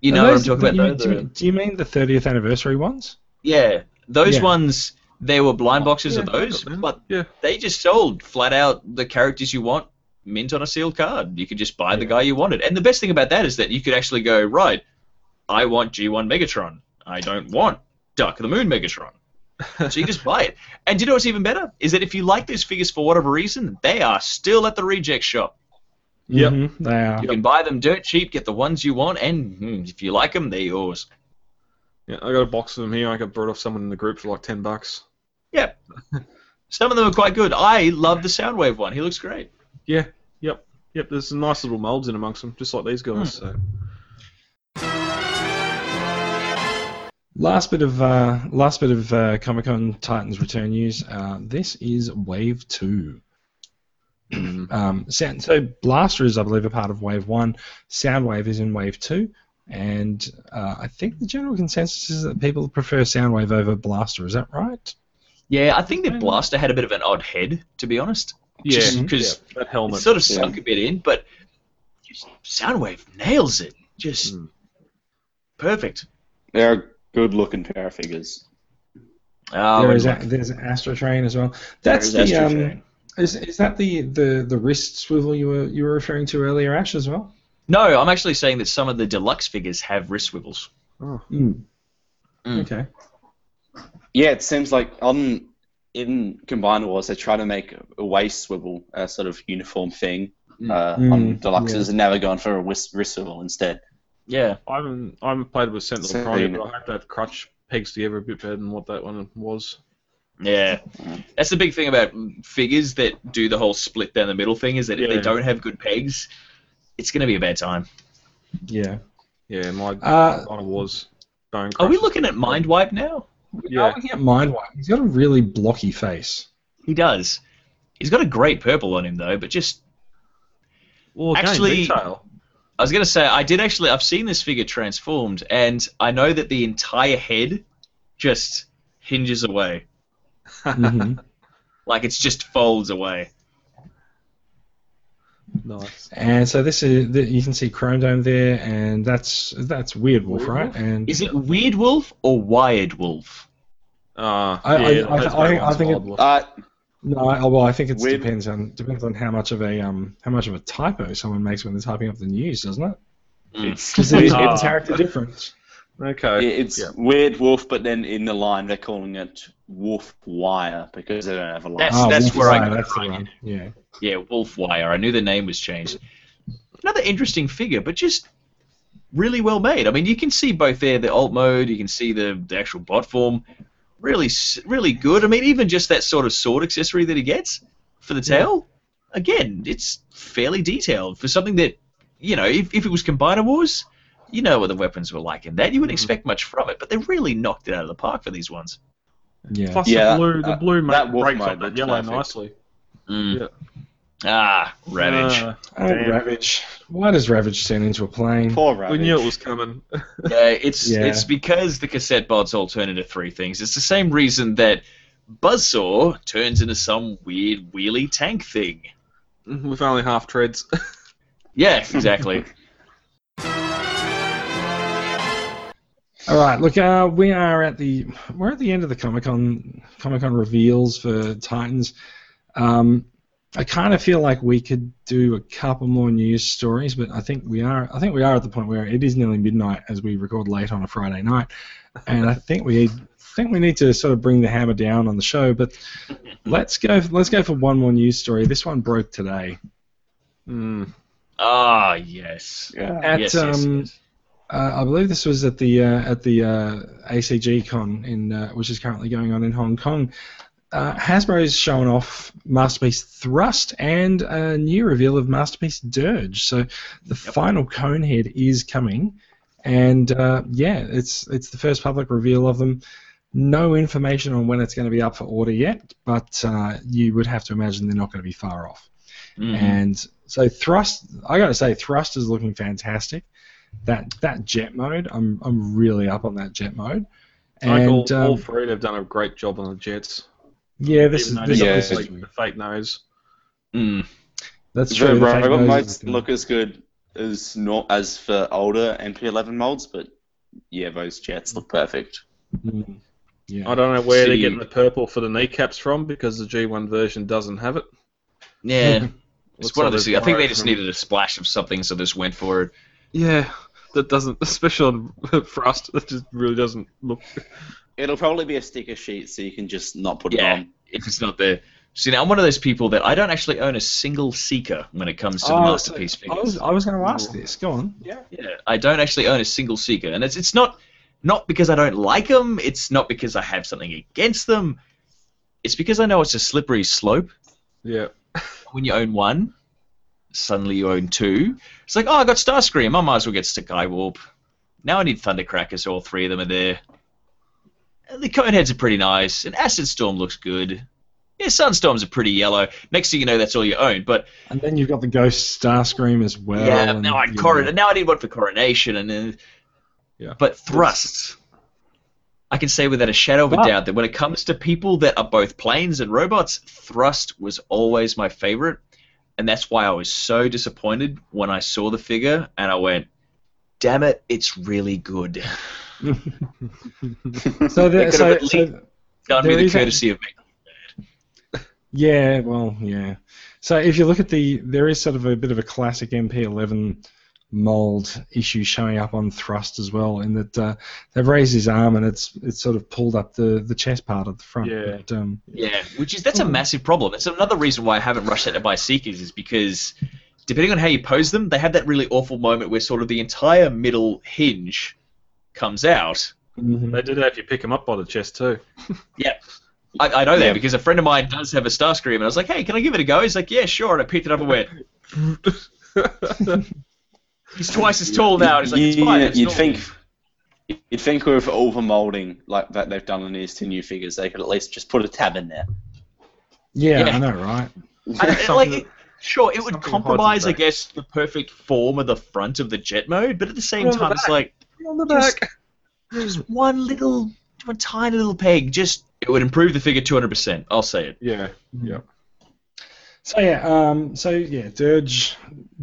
You Are know those- what I'm talking do you, about? do, though, the- do you mean the 30th anniversary ones? Yeah, those Yeah. ones. There were blind oh, boxes of Yeah, I got those, but Yeah. they just sold flat out the characters you want, mint on a sealed card. You could just buy the guy you wanted. And the best thing about that is that you could actually go right. I want G1 Megatron. I don't want Dark of the Moon Megatron. so you just buy it. And do you know what's even better? Is that if you like those figures for whatever reason, they are still at the reject shop. Yep. Mhm, they are. You can buy them dirt cheap, get the ones you want, and mm, if you like them, they're yours. Yeah, I got a box of them here. I got brought off someone in the group for like ten bucks. Yep. Some of them are quite good. I love the Soundwave one. He looks great. Yeah, yep, yep. There's some nice little molds in amongst them, just like these guys. So. Last bit of uh, last bit of uh, Comic Con Titans return news. Uh, this is Wave Two. um, sound, so Blaster is, I believe, a part of Wave One. Soundwave is in Wave Two, and uh, I think the general consensus is that people prefer Soundwave over Blaster. Is that right? Yeah, I think that Blaster had a bit of an odd head, to be honest. Yeah, Just yeah, because that helmet. sort of sunk a bit in, but Soundwave nails it. Just Mm. perfect. They're a good looking pair of figures. Oh, there and a, look, there's Astrotrain as well. That's the Astro um, is, is that the, the, the wrist swivel you were you were referring to earlier, Ash, as well? No, I'm actually saying that some of the deluxe figures have wrist swivels. Mm. Mm. Okay. Yeah, it seems like on in Combiner Wars they try to make a waist swivel a sort of uniform thing. Uh, Mm, on deluxes yeah. and never gone for a wrist, wrist swivel instead. Yeah. I haven't, I haven't played with Sentinel So, Prime, but I hope that crutch pegs together a bit better than what that one was. Yeah, that's the big thing about figures that do the whole split down the middle thing is that if they don't have good pegs, it's going to be a bad time. Yeah. Yeah, my Uh, kind of was. Bone Are we looking at Mindwipe now? Yeah. Yeah. Looking at Mindwipe, he's got a really blocky face. He does. He's got a great purple on him though, but just Well, again, Actually- detail. I was gonna say I did actually. I've seen this figure transformed, and I know that the entire head just hinges away, Mhm. like it's just folds away. Nice. And so this is the, you can see Chrome Dome there, and that's that's Weird Wolf, right? And Is it Weird Wolf or Wired Wolf? Uh, I- I- yeah, I- those I- I think it- wild wolf. Uh, no, oh, well, I think it Weird- depends on depends on how much of a um how much of a typo someone makes when they're typing up the news, doesn't it? Hmm. it's Because it is character difference. okay. it's Yeah. weird wolf, but then in the line they're calling it wolf wire because they don't have a line. That's- Oh, that's Wolf where I Wire, got that's it the right. one. Yeah. Yeah, Wolf Wire. I knew the name was changed. Another interesting figure, but just really well made. I mean, you can see both there the alt mode, you can see the, the actual bot form. Really, really good. I mean, even just that sort of sword accessory that he gets for the tail, again, it's fairly detailed for something that, you know, if, if it was Combiner Wars, you know what the weapons were like in that. You wouldn't expect much from it, but they really knocked it out of the park for these ones. Yeah. Plus Yeah, the blue, the uh, blue that mate wolf breaks mode up that looks yellow perfect. nicely. Mm. Yeah. Ah, Ravage. Uh, Oh, damn. Ravage. Why does Ravage turn into a plane? Poor Ravage. we knew it was coming. Yeah, it's Yeah. it's because the cassette bots all turn into three things. It's the same reason that Buzzsaw turns into some weird wheelie tank thing. With only half treads. Yeah, exactly. All right, look, uh, we are at the we're at the end of the Comic Con Comic Con reveals for Titans. Um, I kind of feel like we could do a couple more news stories, but I think we are I think we are at the point where it is nearly midnight as we record late on a Friday night, and I think we think we need to sort of bring the hammer down on the show. But let's go let's go for one more news story. This one broke today. Mm. Ah, yes. Yeah. At yes, yes, um, yes. Uh, I believe this was at the uh, at the uh, ACG Con in uh, which is currently going on in Hong Kong. Uh, Hasbro's showing off Masterpiece Thrust and a new reveal of Masterpiece Dirge. So the final Conehead is coming, and uh, yeah, it's it's the first public reveal of them. No information on when it's going to be up for order yet, but uh, you would have to imagine they're not going to be far off. Mhm. And so Thrust, I got to say, Thrust is looking fantastic. That that jet mode, I'm I'm really up on that jet mode. I think all, And all um, three have done a great job on the Jets. Yeah, this is Even though this, Yeah. got the is fake, the fake nose. Mm. that's The true. the fake robot nose might look as good as not as for older MP11 molds, but yeah, those jets look perfect. Mm, yeah. I don't know where they're getting the purple for the kneecaps from because the G1 version doesn't have it. Yeah. It's one of like those. I think they just from- needed a splash of something, so they just went for it. Yeah, that doesn't, especially on Thrust, that just really doesn't look. It'll probably be a sticker sheet, so you can just not put Yeah. it on. If it's not there. See, now I'm one of those people that I don't actually own a single Seeker when it comes to the Oh, masterpiece I figures. was I was going to ask this. Go on. Yeah. Yeah, I don't actually own a single Seeker, and it's it's not not because I don't like them. It's not because I have something against them. It's because I know it's a slippery slope. Yeah. When you own one, suddenly you own two. It's like, oh, I got Starscream. I might as well get Skywarp. Now I need Thundercracker, so all three of them are there. The Coneheads are pretty nice, and Acid Storm looks good. Yeah, Sunstorms are pretty yellow. Next thing you know, that's all you own. But And then you've got the Ghost Starscream as well. yeah, now I coron- know, now I need one for coronation, and then. Yeah. But thrust, I can say without a shadow of a Wow. doubt that when it comes to people that are both planes and robots, thrust was always my favorite, and that's why I was so disappointed when I saw the figure and I went, "Damn it, it's really good." so They there, could so, have so Done me the is a- courtesy of making. Yeah, well, yeah. So if you look at the, there is sort of a bit of a classic MP11 mold issue showing up on Thrust as well, in that uh, they've raised his arm and it's it's sort of pulled up the, the chest part at the front. Yeah. But, um, Yeah, which is that's a massive problem. It's another reason why I haven't rushed out to buy Seekers is because depending on how you pose them, they have that really awful moment where sort of the entire middle hinge comes out. They do that if you pick them up by the chest too. I, I know that Yeah. because a friend of mine does have a Starscream, and I was like, "Hey, can I give it a go?" He's like, "Yeah, sure." And I picked it up and went, "He's twice as tall now." And he's like, "It's fine." Yeah, it's you'd normal." think you'd think with overmolding like that they've done on these two new figures, they could at least just put a tab in there. Yeah, Yeah. I know, right? I- I- like, that- sure, it would compromise, I hides the back. guess, the perfect form of the front of the jet mode, but at the same On the time, it's like on the Just- back. just one little, one tiny little peg. Just it would improve the figure 200%. I'll say it. Yeah, yeah. So yeah, um, so yeah, Dirge,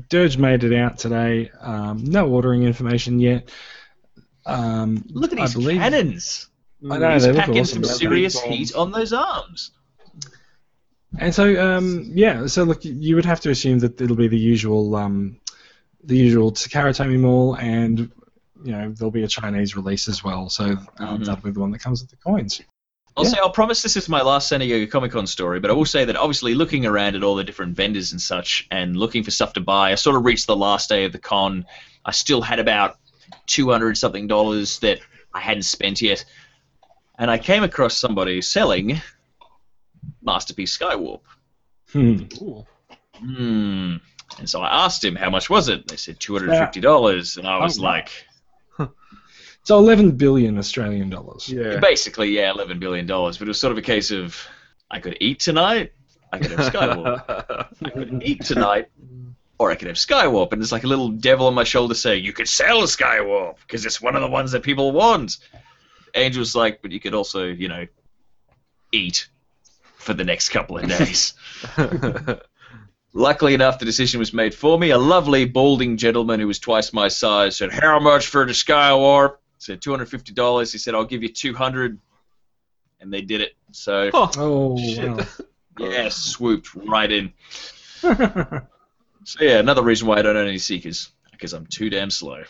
Dirge made it out today. Um, no ordering information yet. Um, Look at these believe- cannons. I know He's they look packing awesome. some serious heat on those arms. And so, um, yeah, so look, you would have to assume that it'll be the usual, um, the usual Takara Tomy Mall, and you know there'll be a Chinese release as well. So um, Mhm. that'll be the one that comes with the coins. I'll Yeah. say I'll promise this is my last San Diego Comic Con story, but I will say that obviously looking around at all the different vendors and such and looking for stuff to buy, I sort of reached the last day of the con. I still had about two hundred something dollars that I hadn't spent yet, and I came across somebody selling Masterpiece Skywarp. Hmm. Hmm. And so I asked him how much was it. They said two hundred and fifty dollars, and I was Oh, wow. like, So 11 billion Australian dollars. Yeah. basically, yeah, eleven billion dollars. But it was sort of a case of I could eat tonight, I could have Skywarp. I could eat tonight, or I could have Skywarp. And there's like a little devil on my shoulder saying, You could sell Skywarp because it's one of the ones that people want. Angel's like, But you could also, you know, eat for the next couple of days. Luckily enough, the decision was made for me. A lovely, balding gentleman who was twice my size said, How much for the Skywarp? I said, $250. He said, I'll give you 200 And they did it. So, Oh, Shit. wow. yeah, swooped right in. So yeah, another reason why I don't own any Seekers because I'm too damn slow.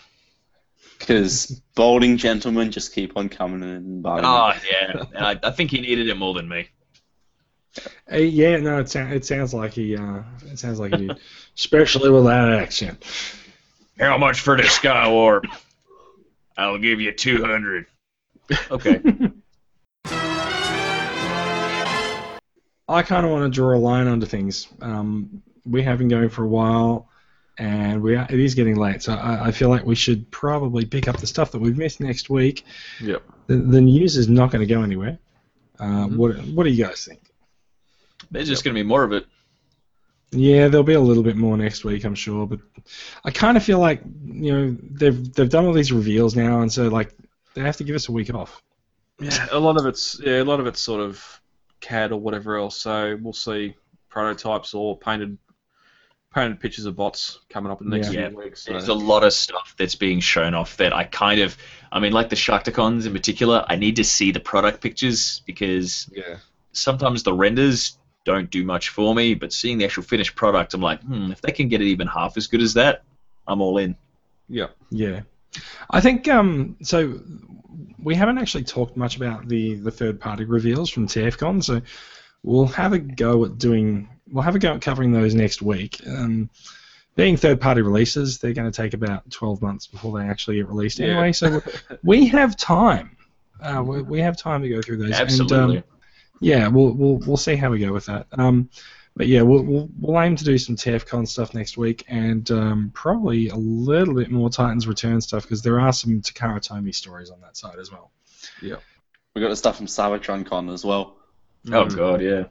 Because balding gentlemen just keep on coming in and buying. Oh yeah, and I, I think he needed it more than me. Uh, yeah, no, it, sound, it sounds like he, uh, it sounds like he especially with that accent. How much for the Skywarp? I'll give you two hundred. Okay. I kind of want to draw a line under things. Um, we have been going for a while, and we are, it is getting late. So I, I feel like we should probably pick up the stuff that we've missed next week. Yep. The, the news is not going to go anywhere. Uh, Mhm. What What do you guys think? There's just gonna be more of it. Yeah, there'll be a little bit more next week, I'm sure. But I kind of feel like you know they've they've done all these reveals now, and so like they have to give us a week off. Yeah, a lot of it's yeah, a lot of it's sort of CAD or whatever else. So we'll see prototypes or painted painted pictures of bots coming up in the next Yeah. few weeks. So. There's a lot of stuff that's being shown off that I kind of, I mean, like the Sharkticons in particular. I need to see the product pictures because yeah. sometimes the renders don't do much for me, but seeing the actual finished product, I'm like, hmm, if they can get it even half as good as that, I'm all in. Yeah. Yeah, I think um, so. We haven't actually talked much about the the third party reveals from TFCon, so we'll have a go at doing. We'll have a go at covering those next week. Um, being third party releases, they're going to take about 12 months before they actually get released Yeah. anyway. So we have time. Uh, we, we have time to go through those. Absolutely. And, um, yeah, we'll, we'll we'll see how we go with that. Um, but yeah, we'll, we'll we'll aim to do some TFCon stuff next week, and um, probably a little bit more Titans Return stuff because there are some Takara Tomy stories on that side as well. Yeah, we got the stuff from Cybertron Con as well. Oh god, yeah.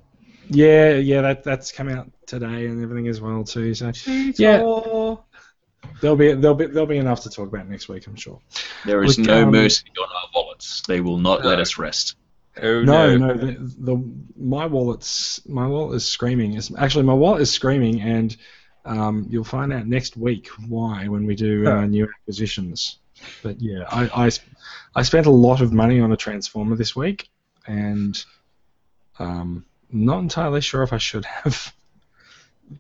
Yeah, yeah, that that's come out today and everything as well too. So yeah, there'll be there'll be there'll be enough to talk about next week, I'm sure. There is Look, no um, mercy on our wallets. They will not let us rest. Oh, No, no. no, the, the my wallet's my wallet is screaming. It's, actually, my wallet is screaming, and um, you'll find out next week why when we do uh, new acquisitions. But yeah, I, I I spent a lot of money on a transformer this week, and um, not entirely sure if I should have.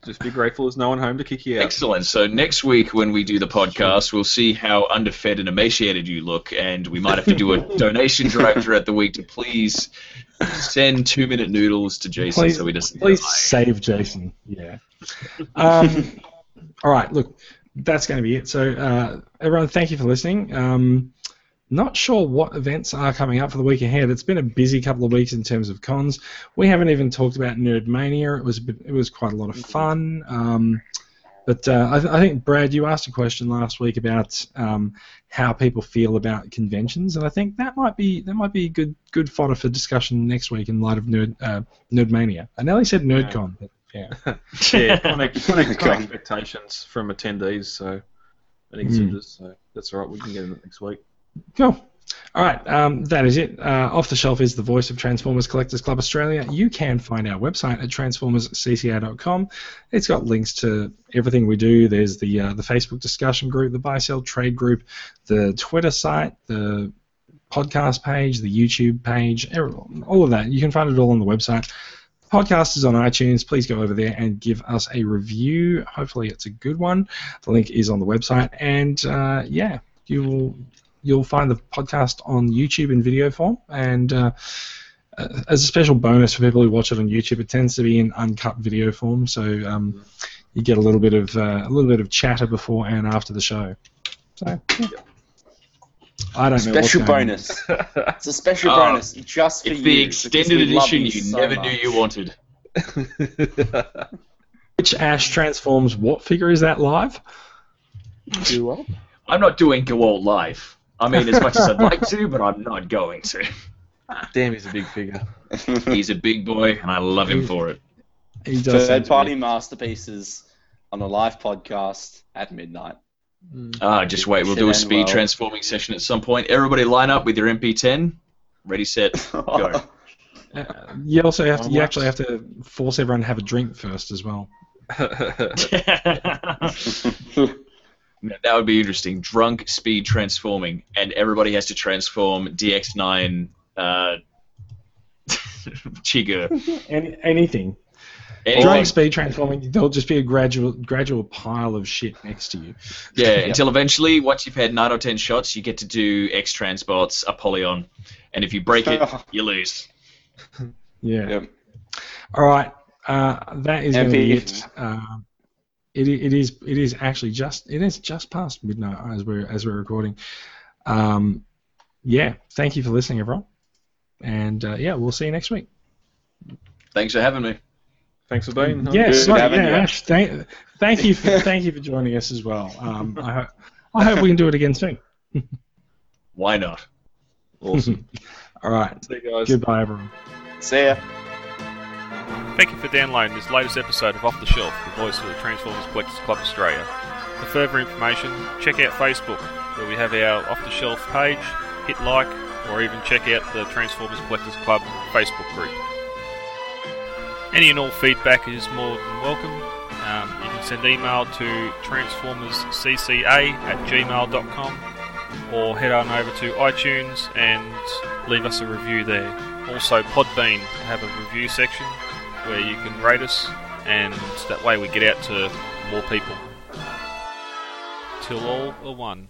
Just be grateful there's no one home to kick you out. Excellent. So next week when we do the podcast, we'll see how underfed and emaciated you look, and we might have to do a donation drive throughout the week to please send two minute noodles to Jason Please- so he doesn't Please die. save Jason. Yeah. Um, all right. Look, that's going to be it. So, uh, everyone, thank you for listening. Um, not sure what events are coming up for the week ahead. It's been a busy couple of weeks in terms of cons. We haven't even talked about Nerd Mania. It was a bit, it was quite a lot of fun. Um, But uh, I, th- I think Brad, you asked a question last week about um, how people feel about conventions, and I think that might be that might be good good fodder for discussion next week in light of Nerd uh, Nerdmania. I nearly said NerdCon, but yeah. yeah, connect, connect, connect expectations from attendees, so and exhibitors. So that's all right. We can get in it next week. Cool. All right, um, that is it. Uh, Off the Shelf is the voice of Transformers Collectors Club Australia. You can find our website at transformerscca.com. It's got links to everything we do. There's the uh, the Facebook discussion group, the buy sell trade group, the Twitter site, the podcast page, the YouTube page, all of that. You can find it all on the website. The podcast is on iTunes. Please go over there and give us a review. Hopefully, it's a good one. The link is on the website, and uh, yeah, you will you'll find the podcast on YouTube in video form. And uh, uh, as a special bonus for people who watch it on YouTube, it tends to be in uncut video form, so um, you get a little bit of uh, a little bit of chatter before and after the show. So yeah. I don't know. Special going bonus. it's a special Oh, bonus just for It's you. the extended edition you you so never much. knew you wanted. Which Ash transforms what figure is that live? Do what? I'm not doing Gewalt live. I mean, as much as I'd like to, but I'm not going to. Damn, he's a big figure. He's a big boy, and I love him for it. He does. seem Third party masterpieces on a live podcast at midnight. Ah, just wait. We'll do a speed well. transforming session at some point. Everybody line up with your MP10. Ready, set, go. Uh, you also have to. You actually have to force everyone to have a drink first as well. Now, that would be interesting. Drunk speed transforming, and everybody has to transform DX9 uh, Chigurh. Any, anything. Anything. Drunk speed transforming, there'll just be a gradual gradual pile of shit next to you. Yeah, until eventually, once you've had 9 or 10 shots, you get to do X Transbots, Apollyon, and if you break it, you lose. Yeah. Yep. All right. Uh, that is going to be it. Um, it, it is it is actually just it is just past midnight as we're as we're recording. Um, yeah. Thank you for listening, everyone. And uh, yeah, we'll see you next week. Thanks for having me. Thanks for being. on. Yes, Good right, having yeah, you. Ash, thank, thank you for thank you for joining us as well. Um, I, ho- I hope we can do it again soon. Why not? Awesome. All right. See you guys. Goodbye, everyone. See ya. Thank you for downloading this latest episode of Off the Shelf, the voice of the Transformers Collectors Club Australia. For further information, check out Facebook, where we have our Off the Shelf page, hit like, or even check out the Transformers Collectors Club Facebook group. Any and all feedback is more than welcome. Um, you can send email to transformerscca at gmail.com or head on over to iTunes and leave us a review there. Also, Podbean have a review section where you can rate us, and that way we get out to more people. Till all are one.